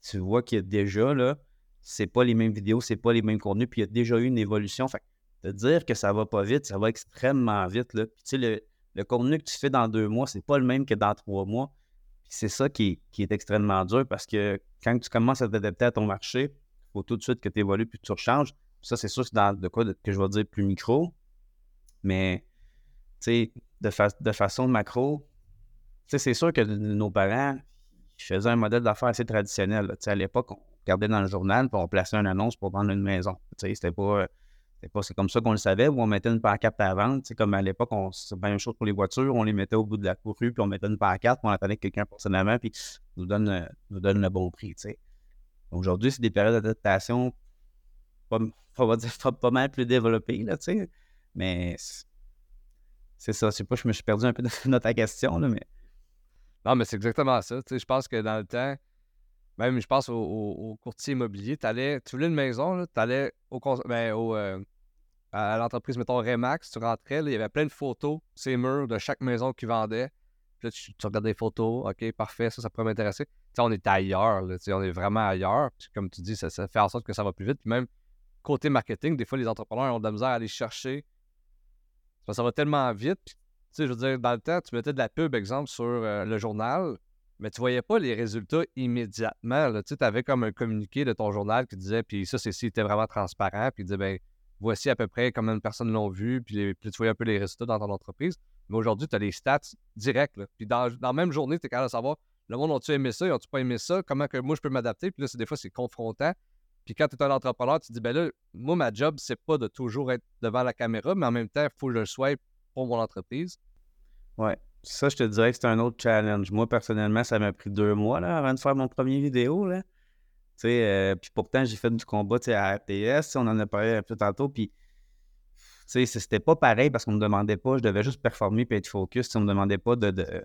tu vois qu'il y a déjà, là, c'est pas les mêmes vidéos, c'est pas les mêmes contenus, puis il y a déjà eu une évolution. Fait de dire que ça va pas vite, ça va extrêmement vite. Là. Tu sais, le, le, contenu que tu fais dans deux mois, c'est pas le même que dans trois mois. c'est ça qui est, extrêmement dur parce que quand tu commences à t'adapter à ton marché, il faut tout de suite que tu évolues puis que tu rechanges. Ça, c'est sûr que dans de quoi que je vais dire plus micro. Mais, tu sais, de, de façon macro, c'est sûr que nos parents, faisaient un modèle d'affaires assez traditionnel. À l'époque, on regardait dans le journal puis on plaçait une annonce pour vendre une maison. C'était pas c'est comme ça qu'on le savait, où on mettait une pancarte à vendre. Comme à l'époque, c'est la même chose pour les voitures, on les mettait au bout de la courue, puis on mettait une pancarte, puis on attendait que quelqu'un passe en avant, puis nous donne, euh, nous donne le bon prix. Aujourd'hui, c'est des périodes d'adaptation pas, on pas, mal plus développées, là, mais c'est ça. Je sais pas, je me suis perdu un peu dans ta question, là, mais. Non, mais c'est exactement ça. Je pense que dans le temps, même, je pense au, courtier immobilier. Allais, tu voulais une maison, tu allais au, ben, euh, à l'entreprise, mettons Remax, tu rentrais, il y avait plein de photos, ces murs de chaque maison qu'ils vendaient. Puis là, tu, regardes des photos, OK, parfait, ça, ça pourrait m'intéresser. on est ailleurs, on est vraiment ailleurs. comme tu dis, ça, fait en sorte que ça va plus vite. Puis même côté marketing, des fois, les entrepreneurs ont de la misère à aller chercher. Ça, va tellement vite. tu sais, je veux dire, dans le temps, tu mettais de la pub, exemple, sur euh, le journal mais tu voyais pas les résultats immédiatement. Tu avais comme un communiqué de ton journal qui disait, puis ça, c'est si était vraiment transparent, puis il disait, ben voici à peu près combien de personnes l'ont vu, puis, tu voyais un peu les résultats dans ton entreprise. Mais aujourd'hui, tu as les stats directs. Puis dans, la même journée, tu es capable de savoir, le monde, ont-tu aimé ça, ont-tu pas aimé ça, comment moi, je peux m'adapter? Puis là, des fois, c'est confrontant. Puis quand tu es un entrepreneur, tu te dis, ben là, moi, ma job, c'est pas de toujours être devant la caméra, mais en même temps, il faut que je le sois pour mon entreprise. Ouais. Ça, je te dirais que c'est un autre challenge. Moi, personnellement, ça m'a pris deux mois là, avant de faire mon premier vidéo. Là. Euh, puis pourtant, j'ai fait du combat à RTS. On en a parlé un peu tantôt. Puis c'était pas pareil parce qu'on me demandait pas, je devais juste performer et être focus. On me demandait pas de, de,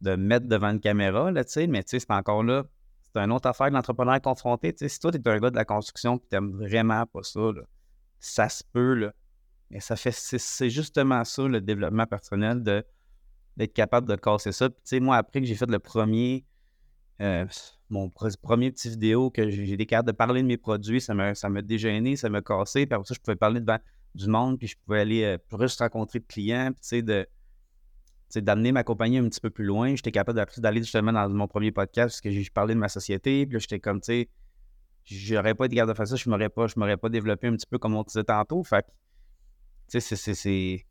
de, mettre devant une caméra, là, mais c'est encore là, c'est une autre affaire de l'entrepreneur confronté. Si toi, tu es un gars de la construction et tu vraiment pas ça, ça se peut. Là. Mais ça fait c'est justement ça le développement personnel de d'être capable de casser ça. Puis, tu sais, moi, après que j'ai fait le premier, euh, mon premier petit vidéo, que j'ai été capable de parler de mes produits, ça m'a, ça ça m'a cassé. Puis après ça, je pouvais parler devant du monde, puis je pouvais aller euh, plus rencontrer de clients, puis, tu sais, de, d'amener ma compagnie un petit peu plus loin. J'étais capable d'aller justement dans mon premier podcast parce que j'ai parlé de ma société. Puis là, j'étais comme, tu sais, j'aurais pas été capable de faire ça, je m'aurais pas, je m'aurais pas développé un petit peu comme on disait tantôt. Fait tu sais, c'est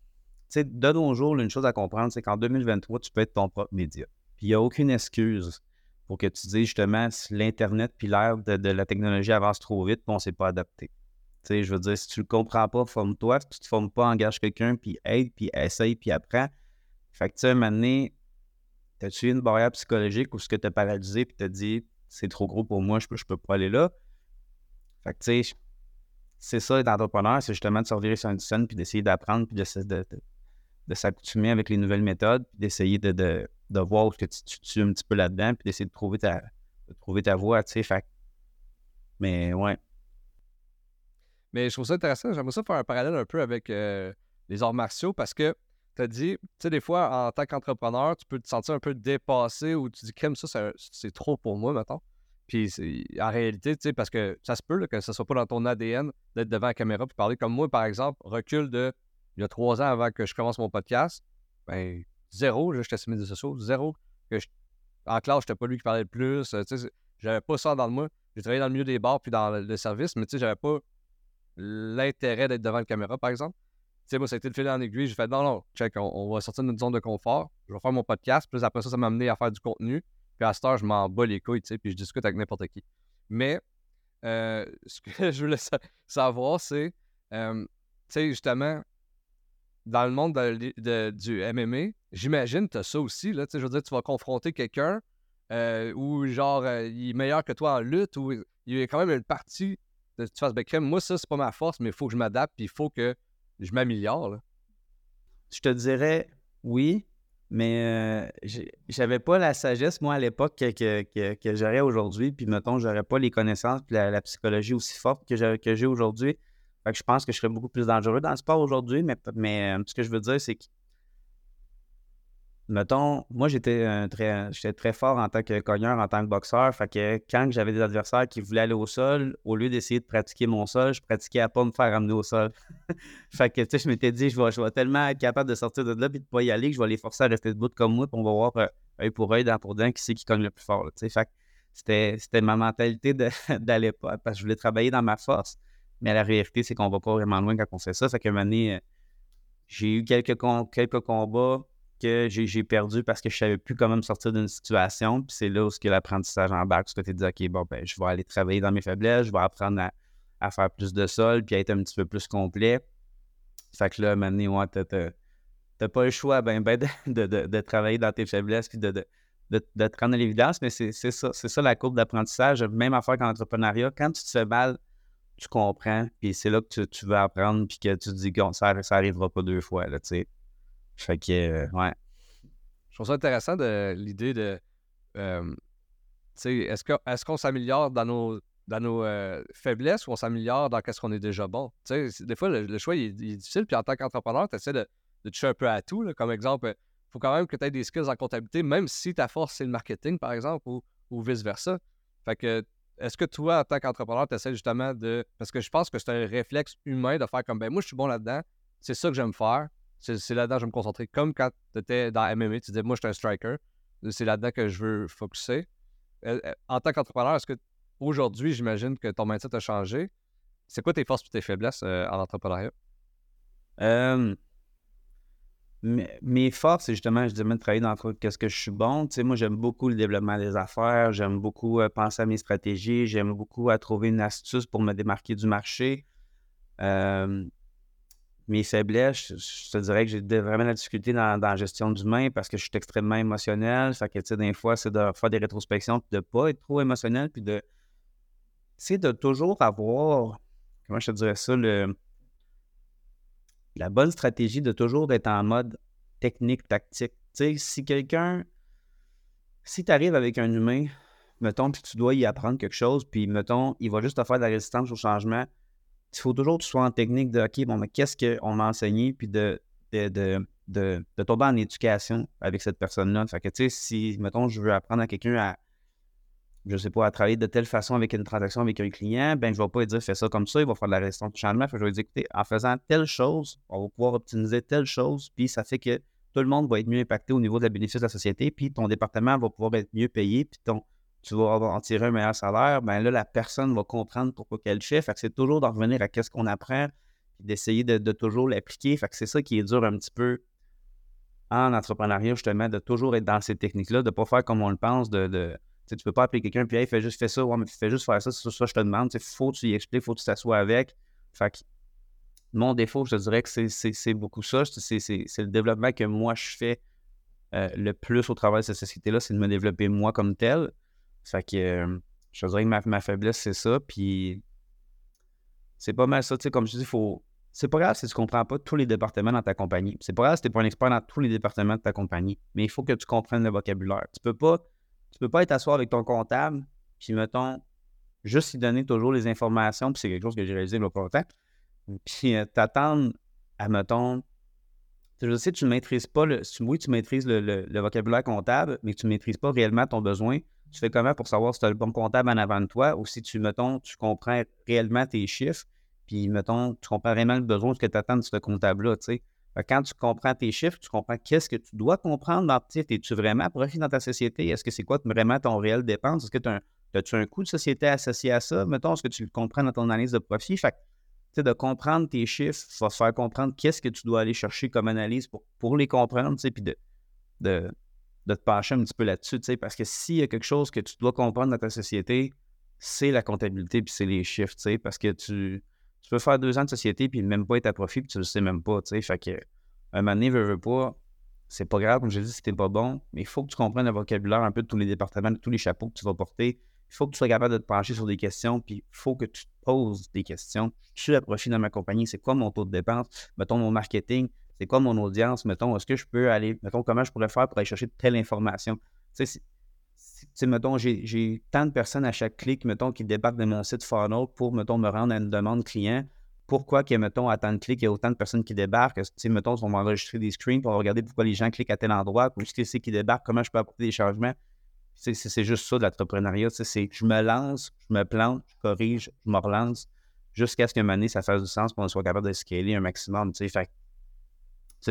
de nos jours, une chose à comprendre, c'est qu'en 2023, tu peux être ton propre média. Puis il n'y a aucune excuse pour que tu dises justement si l'Internet puis l'ère de, la technologie avance trop vite, on ne s'est pas adapté. Tu sais, je veux dire, si tu ne le comprends pas, forme-toi. Si tu ne te formes pas, engage quelqu'un, puis aide, puis essaye, puis apprends. Fait que tu sais, un moment donné, as-tu une barrière psychologique ou ce que tu as paralysé, puis tu as dit c'est trop gros pour moi, je peux, je peux pas aller là? Fait que tu sais, c'est ça être entrepreneur, c'est justement de sortir sur une scène, puis d'essayer d'apprendre, puis de, de, de s'accoutumer avec les nouvelles méthodes, puis d'essayer de, de, de, voir que tu, tu tues un petit peu là-dedans, puis d'essayer de trouver ta, de trouver ta voie, tu sais. Fait... Mais ouais. Mais je trouve ça intéressant. J'aimerais ça faire un parallèle un peu avec euh, les arts martiaux parce que tu as dit, tu sais, des fois, en tant qu'entrepreneur, tu peux te sentir un peu dépassé ou tu dis, crème, ça, c'est trop pour moi, maintenant. Puis en réalité, tu sais, parce que ça se peut que ce soit pas dans ton ADN d'être devant la caméra puis parler comme moi, par exemple, recul de il y a trois ans avant que je commence mon podcast, ben, zéro, j'étais sur les médias sociaux, zéro. Que en classe, j'étais pas lui qui parlait le plus. Euh, j'avais pas ça dans le moi. J'ai travaillé dans le milieu des bars puis dans le, service, mais tu sais, j'avais pas l'intérêt d'être devant la caméra, par exemple. Tu moi, ça a été le fil en aiguille. J'ai fait non, non, check, on, va sortir de notre zone de confort. Je vais faire mon podcast. Puis après ça, ça m'a amené à faire du contenu. Puis à cette heure, je m'en bats les couilles, puis je discute avec n'importe qui. Mais euh, ce que je voulais savoir, c'est, euh, justement, dans le monde du MMA, j'imagine que tu as ça aussi. Là, je veux dire, tu vas confronter quelqu'un euh, ou genre euh, il est meilleur que toi en lutte ou il y a quand même une partie de tu fasses ben, moi ça c'est pas ma force mais il faut que je m'adapte puis il faut que je m'améliore je te dirais oui mais euh, j'avais pas la sagesse moi à l'époque que, j'aurais aujourd'hui puis mettons j'aurais pas les connaissances puis la, psychologie aussi forte que j'ai aujourd'hui je pense que je serais beaucoup plus dangereux dans le sport aujourd'hui, mais, euh, ce que je veux dire, c'est que mettons, moi, j'étais très, j'étais très fort en tant que cogneur, en tant que boxeur. Fait que quand j'avais des adversaires qui voulaient aller au sol, au lieu d'essayer de pratiquer mon sol, je pratiquais à pas me faire amener au sol. fait que, tu sais, je m'étais dit, je vais, tellement être capable de sortir de là et de pas y aller que je vais les forcer à rester debout comme moi, puis on va voir euh, œil pour œil, dent pour dent, qui c'est qui cogne le plus fort. Fait c'était ma mentalité d'aller pas, parce que je voulais travailler dans ma force. Mais la réalité, c'est qu'on va pas vraiment loin quand on fait ça. Fait qu'à un moment donné, euh, j'ai eu quelques, quelques combats que j'ai perdu parce que je savais plus comment me sortir d'une situation. Puis c'est là où l'apprentissage embarque, ce que tu dis, OK, bon, ben, je vais aller travailler dans mes faiblesses, je vais apprendre à, faire plus de sol, puis à être un petit peu plus complet. Fait que là, à donné, ouais, t'as pas le choix ben, ben de, de, travailler dans tes faiblesses, puis de, de, te rendre à l'évidence, mais c'est ça, c'est ça la courbe d'apprentissage. Même affaire qu'en entrepreneuriat, quand tu te fais mal, tu comprends, puis c'est là que tu, tu, veux apprendre, puis que tu te dis que ça, ça arrivera pas deux fois, là, tu sais. Fait que, euh, ouais. Je trouve ça intéressant de l'idée de. Euh, est-ce qu'on est qu'on s'améliore dans nos, dans nos euh, faiblesses ou on s'améliore dans ce qu'on est déjà bon? des fois, le, choix il est, difficile, puis en tant qu'entrepreneur, tu essaies de, de, toucher un peu à tout. Comme exemple, il faut quand même que tu aies des skills en comptabilité, même si ta force, c'est le marketing, par exemple, ou, ou vice-versa. Fait que, est-ce que toi, en tant qu'entrepreneur, tu essaies justement de. Parce que je pense que c'est un réflexe humain de faire comme, ben moi, je suis bon là-dedans, c'est ça que j'aime faire c'est là-dedans que je vais me concentrer. Comme quand tu étais dans MMA, tu disais, moi, je suis un striker. C'est là-dedans que je veux focuser. Euh, euh, en tant qu'entrepreneur, est-ce que aujourd'hui, j'imagine que ton mindset a changé? C'est quoi tes forces et tes faiblesses euh, en entrepreneuriat? Mes, forces, c'est justement, je disais, de travailler dans qu'est-ce que je suis bon. Tu sais, moi, j'aime beaucoup le développement des affaires, j'aime beaucoup penser à mes stratégies, j'aime beaucoup à trouver une astuce pour me démarquer du marché mes faiblesses, je, te dirais que j'ai vraiment la difficulté dans, la gestion d'humain parce que je suis extrêmement émotionnel. Fait que, tu sais, des fois, c'est de faire des rétrospections puis de ne pas être trop émotionnel puis de, de toujours avoir, comment je te dirais ça, le, la bonne stratégie de toujours être en mode technique, tactique. Tu sais, si quelqu'un, si tu arrives avec un humain, mettons, puis tu dois y apprendre quelque chose, puis mettons, il va juste te faire de la résistance au changement, il faut toujours que tu sois en technique de OK, bon, mais qu'est-ce qu'on m'a enseigné, puis de, de, de, tomber en éducation avec cette personne-là. Fait que, tu sais, si, mettons, je veux apprendre à quelqu'un à, je sais pas, à travailler de telle façon avec une transaction avec un client, ben je vais pas lui dire fais ça comme ça, il va faire de la résistance de changement. Je vais lui dire écoutez, en faisant telle chose, on va pouvoir optimiser telle chose, puis ça fait que tout le monde va être mieux impacté au niveau de la bénéfice de la société, puis ton département va pouvoir être mieux payé, puis ton, tu vas en tirer un meilleur salaire, ben là, la personne va comprendre pourquoi qu'elle fait. Fait c'est toujours d'en revenir à qu'est-ce qu'on apprend, puis d'essayer de, toujours l'appliquer. Fait que c'est ça qui est dur un petit peu en entrepreneuriat, justement, de toujours être dans ces techniques-là, de ne pas faire comme on le pense, de tu ne peux pas appeler quelqu'un puis hey, fais juste fais ça, ouais, mais fais juste faire ça, c'est ça, je te demande. Il faut que tu y expliques, faut que tu t'assoies avec. Fait que mon défaut, je te dirais que c'est beaucoup ça. C'est le développement que moi je fais euh, le plus au travers de cette société-là, c'est de me développer moi comme tel. Fait que euh, je dirais que ma, faiblesse, c'est ça. Puis c'est pas mal ça. Tu sais, comme je dis, faut. C'est pas grave si tu comprends pas tous les départements dans ta compagnie. C'est pas grave si tu n'es pas un expert dans tous les départements de ta compagnie. Mais il faut que tu comprennes le vocabulaire. Tu peux pas. Tu peux pas être asseoir avec ton comptable, puis mettons, juste lui donner toujours les informations, puis c'est quelque chose que j'ai réalisé il y a. Puis euh, t'attendre à, mettons, je sais tu ne maîtrises pas le. Oui, tu maîtrises le, vocabulaire comptable, mais tu ne maîtrises pas réellement ton besoin tu fais comment pour savoir si tu as le bon comptable en avant de toi ou si tu, mettons, tu comprends réellement tes chiffres, puis, mettons, tu comprends vraiment le besoin ce que tu attends de ce comptable-là, tu sais? Quand tu comprends tes chiffres, tu comprends qu'est-ce que tu dois comprendre dans Es-tu vraiment profit dans ta société? Est-ce que c'est quoi vraiment ton réel dépense? Est-ce que tu as, un coût de société associé à ça? Mettons, est-ce que tu le comprends dans ton analyse de profit? Fait que, de comprendre tes chiffres, va te faire comprendre qu'est-ce que tu dois aller chercher comme analyse pour, pour les comprendre, puis de, de, de te pencher un petit peu là-dessus, parce que s'il y a quelque chose que tu dois comprendre dans ta société, c'est la comptabilité puis c'est les chiffres, parce que tu, tu peux faire deux ans de société puis même pas être à profit puis tu le sais même pas, tu sais, fait que un moment donné, veut, pas, c'est pas grave, comme je dis, si t'es pas bon, mais il faut que tu comprennes le vocabulaire un peu de tous les départements, de tous les chapeaux que tu vas porter. Il faut que tu sois capable de te pencher sur des questions, puis il faut que tu te poses des questions. Je suis à profit dans ma compagnie, c'est quoi mon taux de dépense? Mettons mon marketing, c'est quoi mon audience, mettons, est-ce que je peux aller, mettons, comment je pourrais faire pour aller chercher telle information? Mettons, j'ai tant de personnes à chaque clic, mettons, qui débarquent de mon site funnel pour, mettons, me rendre à une demande client. pourquoi qu'il mettons, à tant de clics, il y a autant de personnes qui débarquent? Tu sais, mettons, on va enregistrer des screens pour regarder pourquoi les gens cliquent à tel endroit, ou ce que c'est qui débarque, comment je peux apporter des changements? C'est juste ça de l'entrepreneuriat. C'est je me lance, je me plante, je corrige, je me relance, jusqu'à ce qu'à un moment donné, ça fasse du sens pour qu'on soit capable de scaler un maximum. Sais,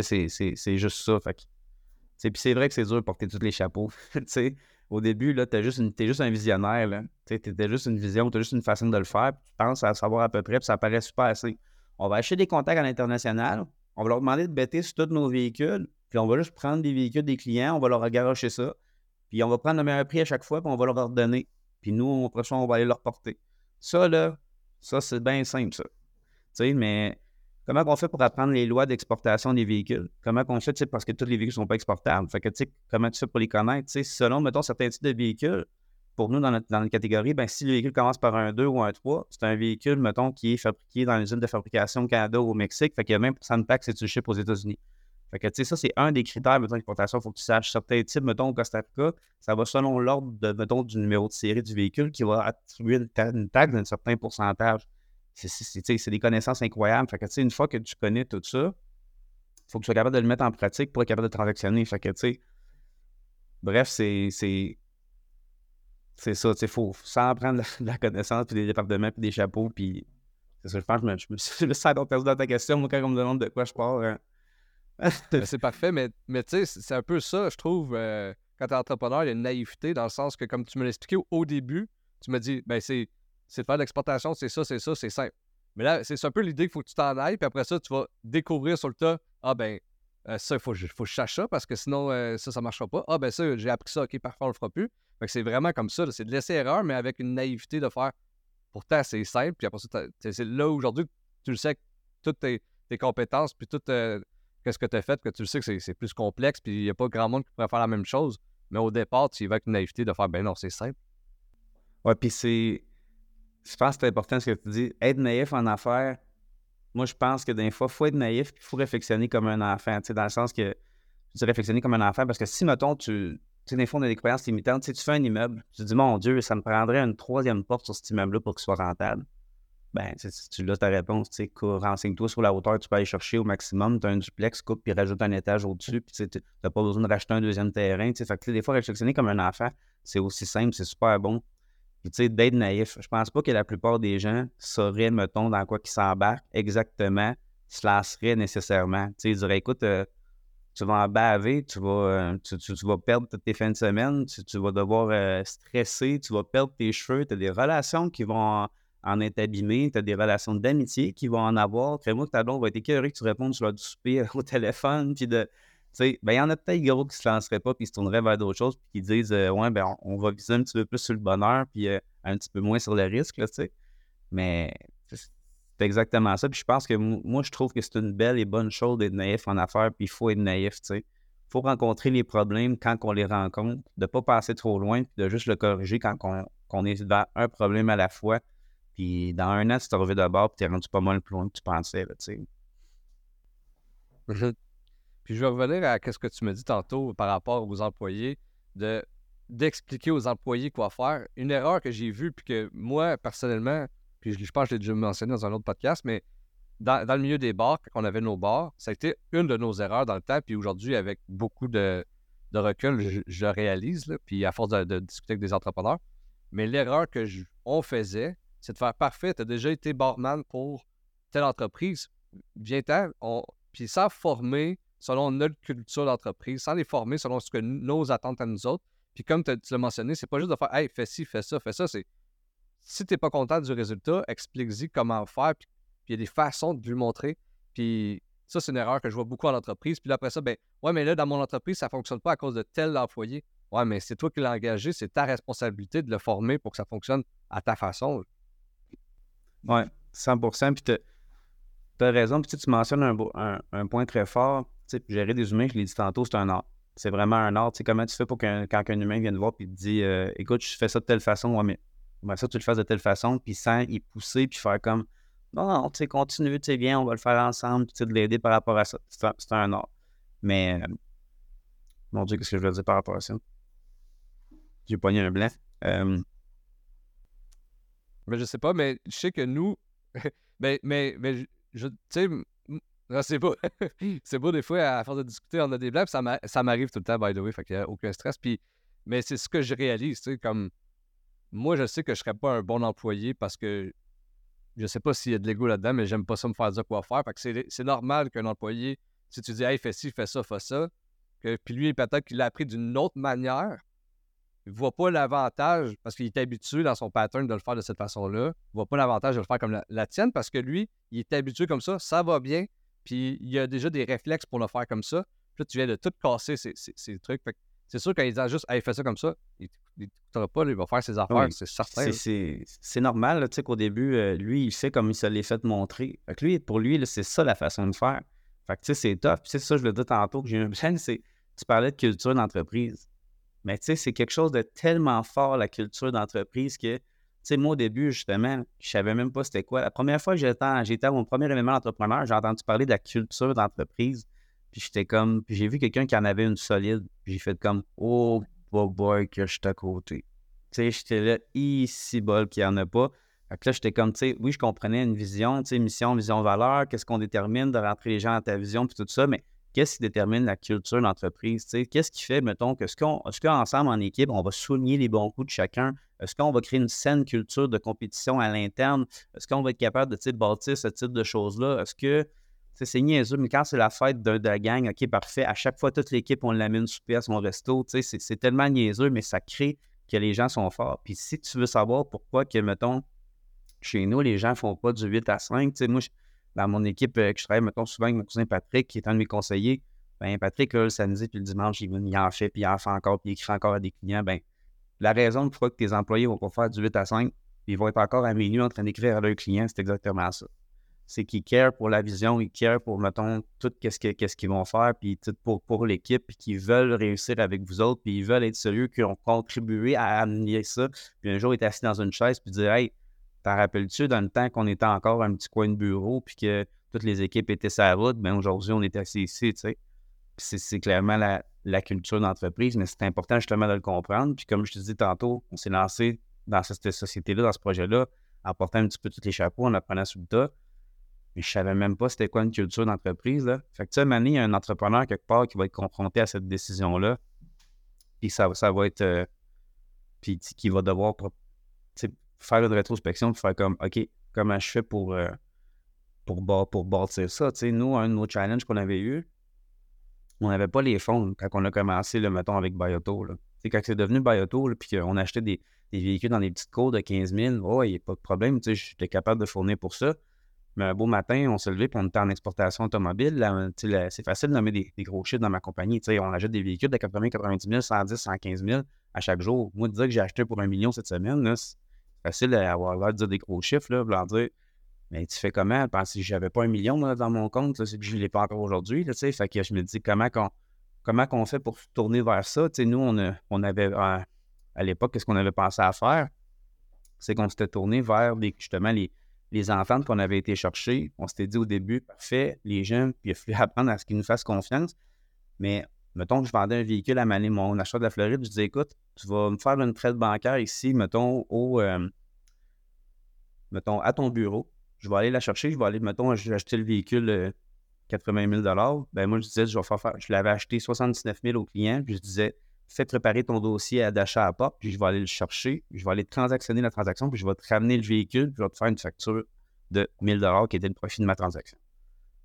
c'est juste ça. Puis c'est vrai que c'est dur de porter tous les chapeaux. sais, au début, là, t'es juste, juste un visionnaire. Là. Tu étais juste une vision, tu as juste une façon de le faire. tu penses à savoir à peu près, puis ça paraît super assez. On va acheter des contacts à l'international. On va leur demander de bêter sur tous nos véhicules. Puis on va juste prendre des véhicules des clients, on va leur garocher ça. Puis on va prendre le meilleur prix à chaque fois, puis on va leur ordonner. Puis nous, ça, on va aller leur porter. Ça, là, ça, c'est bien simple, ça. Tu sais, mais comment on fait pour apprendre les lois d'exportation des véhicules? Comment on fait, parce que tous les véhicules ne sont pas exportables. Fait que, tu sais, comment tu fais pour les connaître? Tu sais, selon, mettons, certains types de véhicules, pour nous, dans notre, catégorie, ben, si le véhicule commence par un 2 ou un 3, c'est un véhicule, mettons, qui est fabriqué dans l'usine de fabrication au Canada ou au Mexique. Fait qu'il y a même ça de taxe si tu le ships aux États-Unis. Fait que, tu sais, ça, c'est un des critères, mettons, d'exportation. Il faut que tu saches certains types, mettons, au Costa Rica, ça va selon l'ordre, mettons, du numéro de série du véhicule qui va attribuer une taxe d'un certain pourcentage. C'est des connaissances incroyables. Fait que, tu sais, une fois que tu connais tout ça, il faut que tu sois capable de le mettre en pratique pour être capable de transactionner. Tu sais, bref, c'est c'est ça, tu sais, faut sans prendre de la connaissance, puis des départements, puis des chapeaux, puis c'est ça, je pense je me, je me, dans ta question, moi, quand on me demande de quoi je parle. Hein. Ben, c'est parfait, mais, mais tu sais, c'est un peu ça, je trouve, euh, quand tu es entrepreneur, il y a une naïveté dans le sens que, comme tu me l'expliquais au début, tu me dis, ben c'est de faire de l'exportation, c'est ça, c'est ça, c'est simple. Mais là, c'est un peu l'idée qu'il faut que tu t'en ailles, puis après ça, tu vas découvrir sur le tas, ah ben, euh, ça, il faut, faut que je cherche ça parce que sinon, euh, ça, ça ne marchera pas. Ah, ben ça, j'ai appris ça, ok, parfois on le fera plus. Fait que c'est vraiment comme ça, c'est de laisser erreur, mais avec une naïveté de faire. Pourtant, c'est simple, puis après ça, c'est là aujourd'hui tu le sais que toutes tes, compétences, puis tout euh, ce que tu as fait, que tu le sais que c'est plus complexe, puis il n'y a pas grand monde qui pourrait faire la même chose. Mais au départ, tu y vas avec une naïveté de faire, ben non, c'est simple. Ouais, puis c'est. Je pense que c'est important ce que tu dis. Être naïf en affaires, moi, je pense que des fois, il faut être naïf il faut réflexionner comme un enfant. Dans le sens que tu dis réflexionner comme un enfant parce que si, mettons, tu. Tu des fois, on a des croyances limitantes. Tu, fais un immeuble, tu te dis, mon Dieu, ça me prendrait une troisième porte sur cet immeuble-là pour qu'il soit rentable. Ben, tu l'as ta réponse, tu sais, renseigne-toi sur la hauteur, tu peux aller chercher au maximum, tu as un duplex, coupe, puis rajoute un étage au-dessus, puis tu n'as pas besoin de racheter un deuxième terrain. Fait que des fois, réflexionner comme un enfant, c'est aussi simple, c'est super bon. Tu sais, d'être naïf. Je pense pas que la plupart des gens sauraient, mettons, dans quoi qu'ils s'embarquent exactement, se lanceraient nécessairement. Tu sais, ils diraient, écoute, euh, tu vas en baver, tu vas, euh, tu, vas perdre toutes tes fins de semaine, tu, vas devoir euh, stresser, tu vas perdre tes cheveux, tu as des relations qui vont en, être abîmées, tu as des relations d'amitié qui vont en avoir. Crée-moi que ta blonde va être écœurée que tu répondes sur le souper au téléphone, puis de ben, il y en a peut-être gros qui se lanceraient pas puis qui se tourneraient vers d'autres choses puis qui disent euh, Ouais, ben, on, va viser un petit peu plus sur le bonheur puis euh, un petit peu moins sur le risque, tu sais. Mais c'est exactement ça. Puis je pense que moi, je trouve que c'est une belle et bonne chose d'être naïf en affaires, puis il faut être naïf, tu sais. Il faut rencontrer les problèmes quand on les rencontre, de ne pas passer trop loin, puis de juste le corriger quand on, est devant un problème à la fois. Puis dans un an, tu t'es revu de bord, puis tu es rendu pas mal plus loin que tu pensais, tu sais. Puis je vais revenir à ce que tu me dis tantôt par rapport aux employés, de d'expliquer aux employés quoi faire. Une erreur que j'ai vue, puis que moi, personnellement, puis je, pense que je l'ai déjà mentionné dans un autre podcast, mais dans, le milieu des bars, quand on avait nos bars, ça a été une de nos erreurs dans le temps. Puis aujourd'hui, avec beaucoup de, recul, je, réalise, puis à force de, discuter avec des entrepreneurs. Mais l'erreur que on faisait, c'est de faire parfait, tu as déjà été barman pour telle entreprise, viens-t'en, puis sans former selon notre culture d'entreprise, sans les former selon ce que nos attentes à nous autres. Puis comme tu l'as mentionné, c'est pas juste de faire Hey, fais ci, fais ça, fais ça. C'est si tu n'es pas content du résultat, explique-y comment faire. Puis il y a des façons de lui montrer. Puis ça, c'est une erreur que je vois beaucoup en entreprise. Puis après ça, ben ouais, mais là, dans mon entreprise, ça ne fonctionne pas à cause de tel employé. Ouais, mais c'est toi qui l'as engagé, c'est ta responsabilité de le former pour que ça fonctionne à ta façon. Ouais, 100% Puis tu as raison. Puis tu mentionnes un, un point très fort gérer des humains, je l'ai dit tantôt, c'est un art. C'est vraiment un art. comment tu fais pour qu'un, quand un humain vienne voir et te dit euh, Écoute, je fais ça de telle façon, ouais, mais ça, tu le fasses de telle façon, puis sans y pousser, puis faire comme Non, non, tu sais, continue, tu viens, on va le faire ensemble, puis de l'aider par rapport à ça. C'est un, art. Mais, euh, mon Dieu, qu'est-ce que je veux dire par rapport à ça? J'ai pogné un blanc. Euh, mais je sais pas, mais je sais que nous, Ben, mais, mais, je, tu sais, c'est beau. c'est beau, des fois, à force de discuter, on a des blagues, ça m'arrive tout le temps, by the way, fait qu'il n'y a aucun stress. Puis, mais c'est ce que je réalise, tu sais, comme moi, je sais que je serais pas un bon employé parce que je sais pas s'il y a de l'ego là-dedans, mais j'aime pas ça me faire dire quoi faire. Fait que c'est normal qu'un employé, si tu dis, hey, fais ci, fais ça, fais ça, que, puis lui, peut-être qu'il l'a appris d'une autre manière, il voit pas l'avantage, parce qu'il est habitué dans son pattern de le faire de cette façon-là, il voit pas l'avantage de le faire comme la, tienne parce que lui, il est habitué comme ça, ça va bien, puis il a déjà des réflexes pour le faire comme ça. Puis là, tu viens de tout casser ces, trucs. c'est sûr qu'il dit juste, hey, fais ça comme ça, il t'écoutera pas, il va faire ses affaires, c'est certain. C'est normal, tu sais, qu'au début, euh, lui, il sait comme il se l'est fait montrer. Fait que lui, pour lui, c'est ça la façon de faire. Fait que, tu sais, c'est tough. c'est ça, je le dis tantôt, que j'ai un c'est, tu parlais de culture d'entreprise. Mais tu sais, c'est quelque chose de tellement fort, la culture d'entreprise, que, sais, moi, au début, justement, je savais même pas c'était quoi. La première fois que j'étais à mon premier événement d'entrepreneur, j'ai entendu parler de la culture d'entreprise. Puis j'étais comme, puis j'ai vu quelqu'un qui en avait une solide. Puis j'ai fait comme, oh boy, que je suis à côté. Tu sais, j'étais là, ici, bol, qu'il n'y en a pas. Fait que là, j'étais comme, tu sais, oui, je comprenais une vision, tu sais, mission, vision, valeur, qu'est-ce qu'on détermine de rentrer les gens dans ta vision, puis tout ça, mais qu'est-ce qui détermine la culture d'entreprise? Qu'est-ce qui fait, mettons, que ce qu'on, est-ce qu'ensemble en équipe, on va souligner les bons coups de chacun? Est-ce qu'on va créer une saine culture de compétition à l'interne? Est-ce qu'on va être capable de bâtir ce type de choses-là? Est-ce que c'est niaiseux, mais quand c'est la fête de, de, gang, OK, parfait, à chaque fois, toute l'équipe, on l'amène souper à son resto. C'est tellement niaiseux, mais ça crée que les gens sont forts. Puis si tu veux savoir pourquoi que, mettons, chez nous, les gens ne font pas du 8 à 5, moi, dans mon équipe euh, que je travaille, mettons, souvent avec mon cousin Patrick, qui est un de mes conseillers, ben Patrick, le samedi puis le dimanche, il, en fait, puis il en fait encore, puis il écrit encore à des clients. Ben, la raison pourquoi tes employés vont pas faire du 8 à 5, ils vont être encore à minuit en train d'écrire à leurs clients, c'est exactement ça. C'est qu'ils care pour la vision, ils care pour, mettons, tout qu'est-ce qu'ils vont faire, puis tout pour, l'équipe, puis qu'ils veulent réussir avec vous autres, puis ils veulent être sérieux, qui ont contribué à amener ça. Puis un jour, ils est assis dans une chaise, puis dire Hey, T'en rappelles-tu dans le temps qu'on était encore un petit coin de bureau puis que toutes les équipes étaient sur la route? Bien, aujourd'hui, on est assis ici, tu sais. C'est clairement la, culture d'entreprise, mais c'est important justement de le comprendre. Puis comme je te disais tantôt, on s'est lancé dans cette société-là, dans ce projet-là, en portant un petit peu tous les chapeaux, en apprenant sur le tas. Mais je savais même pas c'était quoi une culture d'entreprise. Fait que tu sais, il y a un entrepreneur quelque part qui va être confronté à cette décision-là. Puis ça, ça va être. Euh, puis qui va devoir faire une rétrospection et faire comme, OK, comment je fais pour, euh, pour, pour bâtir ça? Tu sais, nous, un de nos challenges qu'on avait eu, on n'avait pas les fonds quand on a commencé, le mettons, avec Bioto. Quand c'est devenu Bioto, puis qu'on achetait des, des, véhicules dans des petites cours de 15 000, oh, il n'y a pas de problème, j'étais capable de fournir pour ça. Mais un beau matin, on s'est levé et on était en exportation automobile. c'est facile de nommer des, gros chiffres dans ma compagnie. On achète des véhicules de 80 90 000, 110 115 000 à chaque jour. Moi, de dire que j'ai acheté pour un million cette semaine, là, facile d'avoir l'air de dire des gros chiffres, là, leur dire Mais tu fais comment? Parce que j'avais pas un million dans mon compte, c'est que je ne l'ai pas encore aujourd'hui. Je me dis comment qu'on comment qu'on fait pour tourner vers ça? nous, on, on avait à, l'époque, qu'est-ce qu'on avait pensé à faire? C'est qu'on s'était tourné vers justement les, les enfants qu'on avait été chercher. On s'était dit au début, parfait, les jeunes, puis il a fallu apprendre à ce qu'ils nous fassent confiance. Mais mettons que je vendais un véhicule à mon achat de la Floride, je disais, écoute, tu vas me faire une traite bancaire ici, mettons, au, euh, mettons, à ton bureau. Je vais aller la chercher, je vais aller, mettons, acheter le véhicule 80 euh, 000 Ben moi, je disais, je vais faire, je l'avais acheté 79 000 au client, puis je disais, fais préparer ton dossier d'achat à porte, puis je vais aller le chercher, je vais aller transactionner la transaction, puis je vais te ramener le véhicule, puis je vais te faire une facture de 1000 qui était le profit de ma transaction.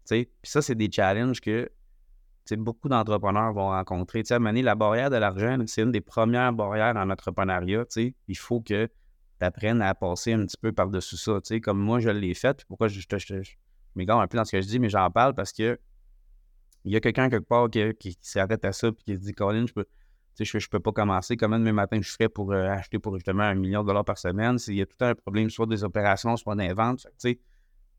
Puis ça, c'est des challenges que beaucoup d'entrepreneurs vont rencontrer. Tu sais, à la barrière de l'argent, c'est une des premières barrières en entrepreneuriat. Il faut que tu à passer un petit peu par-dessus ça. comme moi, je l'ai fait. Pourquoi je, je, je, m'égare un peu dans ce que je dis, mais j'en parle parce que il y a quelqu'un quelque part qui, s'arrête à ça et qui se dit Colin, je peux. Je, je peux pas commencer. Comment demain matin je ferais pour euh, acheter pour justement un million de dollars par semaine? Il y a tout un problème, soit des opérations, soit des ventes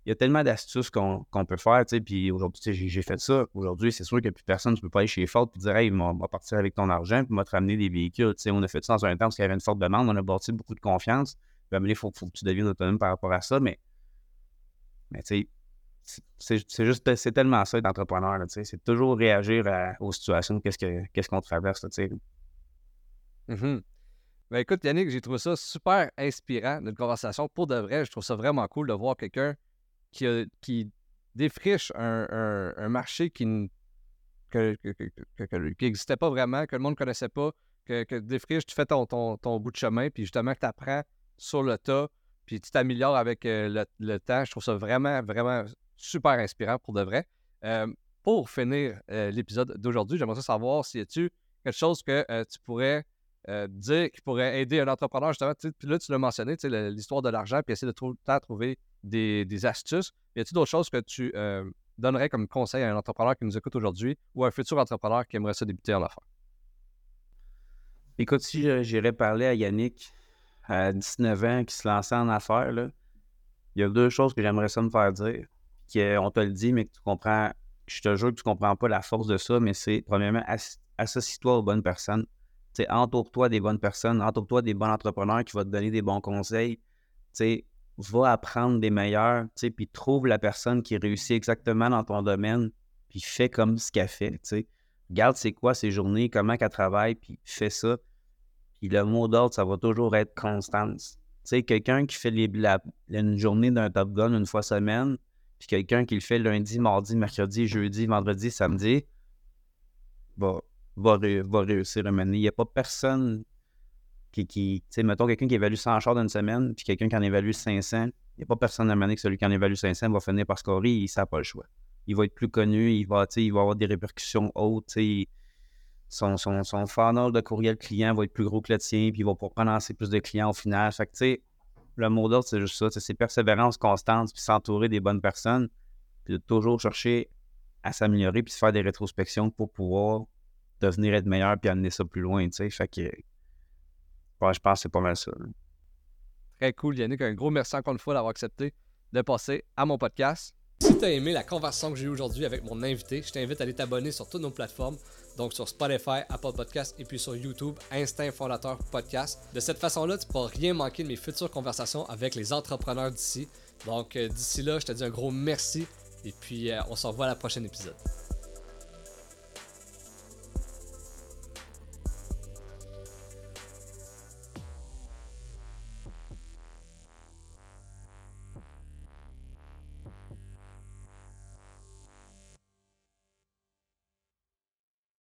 il y a tellement d'astuces qu'on peut faire, tu sais, puis aujourd'hui, j'ai fait ça. Aujourd'hui, c'est sûr que plus personne, tu peux pas aller chez Ford et dire, hey, on va partir avec ton argent, puis va te ramener des véhicules. Tu sais, on a fait ça dans un temps parce qu'il y avait une forte demande, on a bâti beaucoup de confiance. Puis, il faut, que tu deviennes autonome par rapport à ça, mais, mais tu sais, c'est juste, c'est tellement ça d'entrepreneur, tu sais, c'est toujours réagir aux situations, qu'est-ce qu'on traverse, tu sais. Mm-hmm. Ben écoute, Yannick, j'ai trouvé ça super inspirant, notre conversation. Pour de vrai, je trouve ça vraiment cool de voir quelqu'un qui, défriche un, marché qui n'existait pas vraiment, que le monde ne connaissait pas, que, défriche, tu fais ton, ton, bout de chemin, puis justement que tu apprends sur le tas, puis tu t'améliores avec euh, le, temps. Je trouve ça vraiment, vraiment super inspirant pour de vrai. Euh, pour finir euh, l'épisode d'aujourd'hui, j'aimerais savoir si y a-tu quelque chose que tu pourrais dire qui pourrait aider un entrepreneur, justement. Puis là, tu l'as mentionné, l'histoire de l'argent, puis essayer de tout trouver des, astuces. Y a-t-il d'autres choses que tu donnerais comme conseil à un entrepreneur qui nous écoute aujourd'hui ou à un futur entrepreneur qui aimerait ça débuter en affaires? Écoute, si j'irais parler à Yannick à 19 ans qui se lançait en affaires, là, il y a deux choses que j'aimerais ça me faire dire. On te le dit, mais que tu comprends. Je te jure que tu comprends pas la force de ça, mais c'est premièrement, associe-toi aux bonnes personnes. Entoure-toi des bonnes personnes, entoure-toi des bons entrepreneurs qui vont te donner des bons conseils. Va apprendre des meilleurs, puis trouve la personne qui réussit exactement dans ton domaine, puis fais comme ce qu'elle fait. sais. Regarde c'est quoi ses journées, comment qu'elle travaille, puis fais ça. Puis le mot d'ordre, ça va toujours être constance. Tu sais, quelqu'un qui fait les, une journée d'un Top Gun une fois semaine, puis quelqu'un qui le fait lundi, mardi, mercredi, jeudi, vendredi, samedi, va, va, réussir à mener. Il n'y a pas personne qui, tu sais, mettons quelqu'un qui évalue 100 chars d'une semaine, puis quelqu'un qui en évalue 500, il n'y a pas personne à mener que celui qui en évalue 500 va finir par scorer, il n'a pas le choix. Il va être plus connu, il va, il va avoir des répercussions hautes, son, son, son funnel de courriel client va être plus gros que le tien, puis il va pouvoir prononcer plus de clients au final. Fait que, tu sais, le mot d'ordre, c'est juste ça. C'est persévérance constante, puis s'entourer des bonnes personnes, puis de toujours chercher à s'améliorer, puis se faire des rétrospections pour pouvoir devenir être meilleur, puis amener ça plus loin, tu sais. Fait que, je pense que c'est pas mal ça. Très cool, Yannick. Un gros merci encore une fois d'avoir accepté de passer à mon podcast. Si tu as aimé la conversation que j'ai eue aujourd'hui avec mon invité, je t'invite à aller t'abonner sur toutes nos plateformes, donc sur Spotify, Apple Podcast et puis sur YouTube, Instinct Fondateur Podcast. De cette façon-là, tu ne pourras rien manquer de mes futures conversations avec les entrepreneurs d'ici. Donc euh, d'ici là, je te dis un gros merci et puis euh, on se revoit à la prochaine épisode.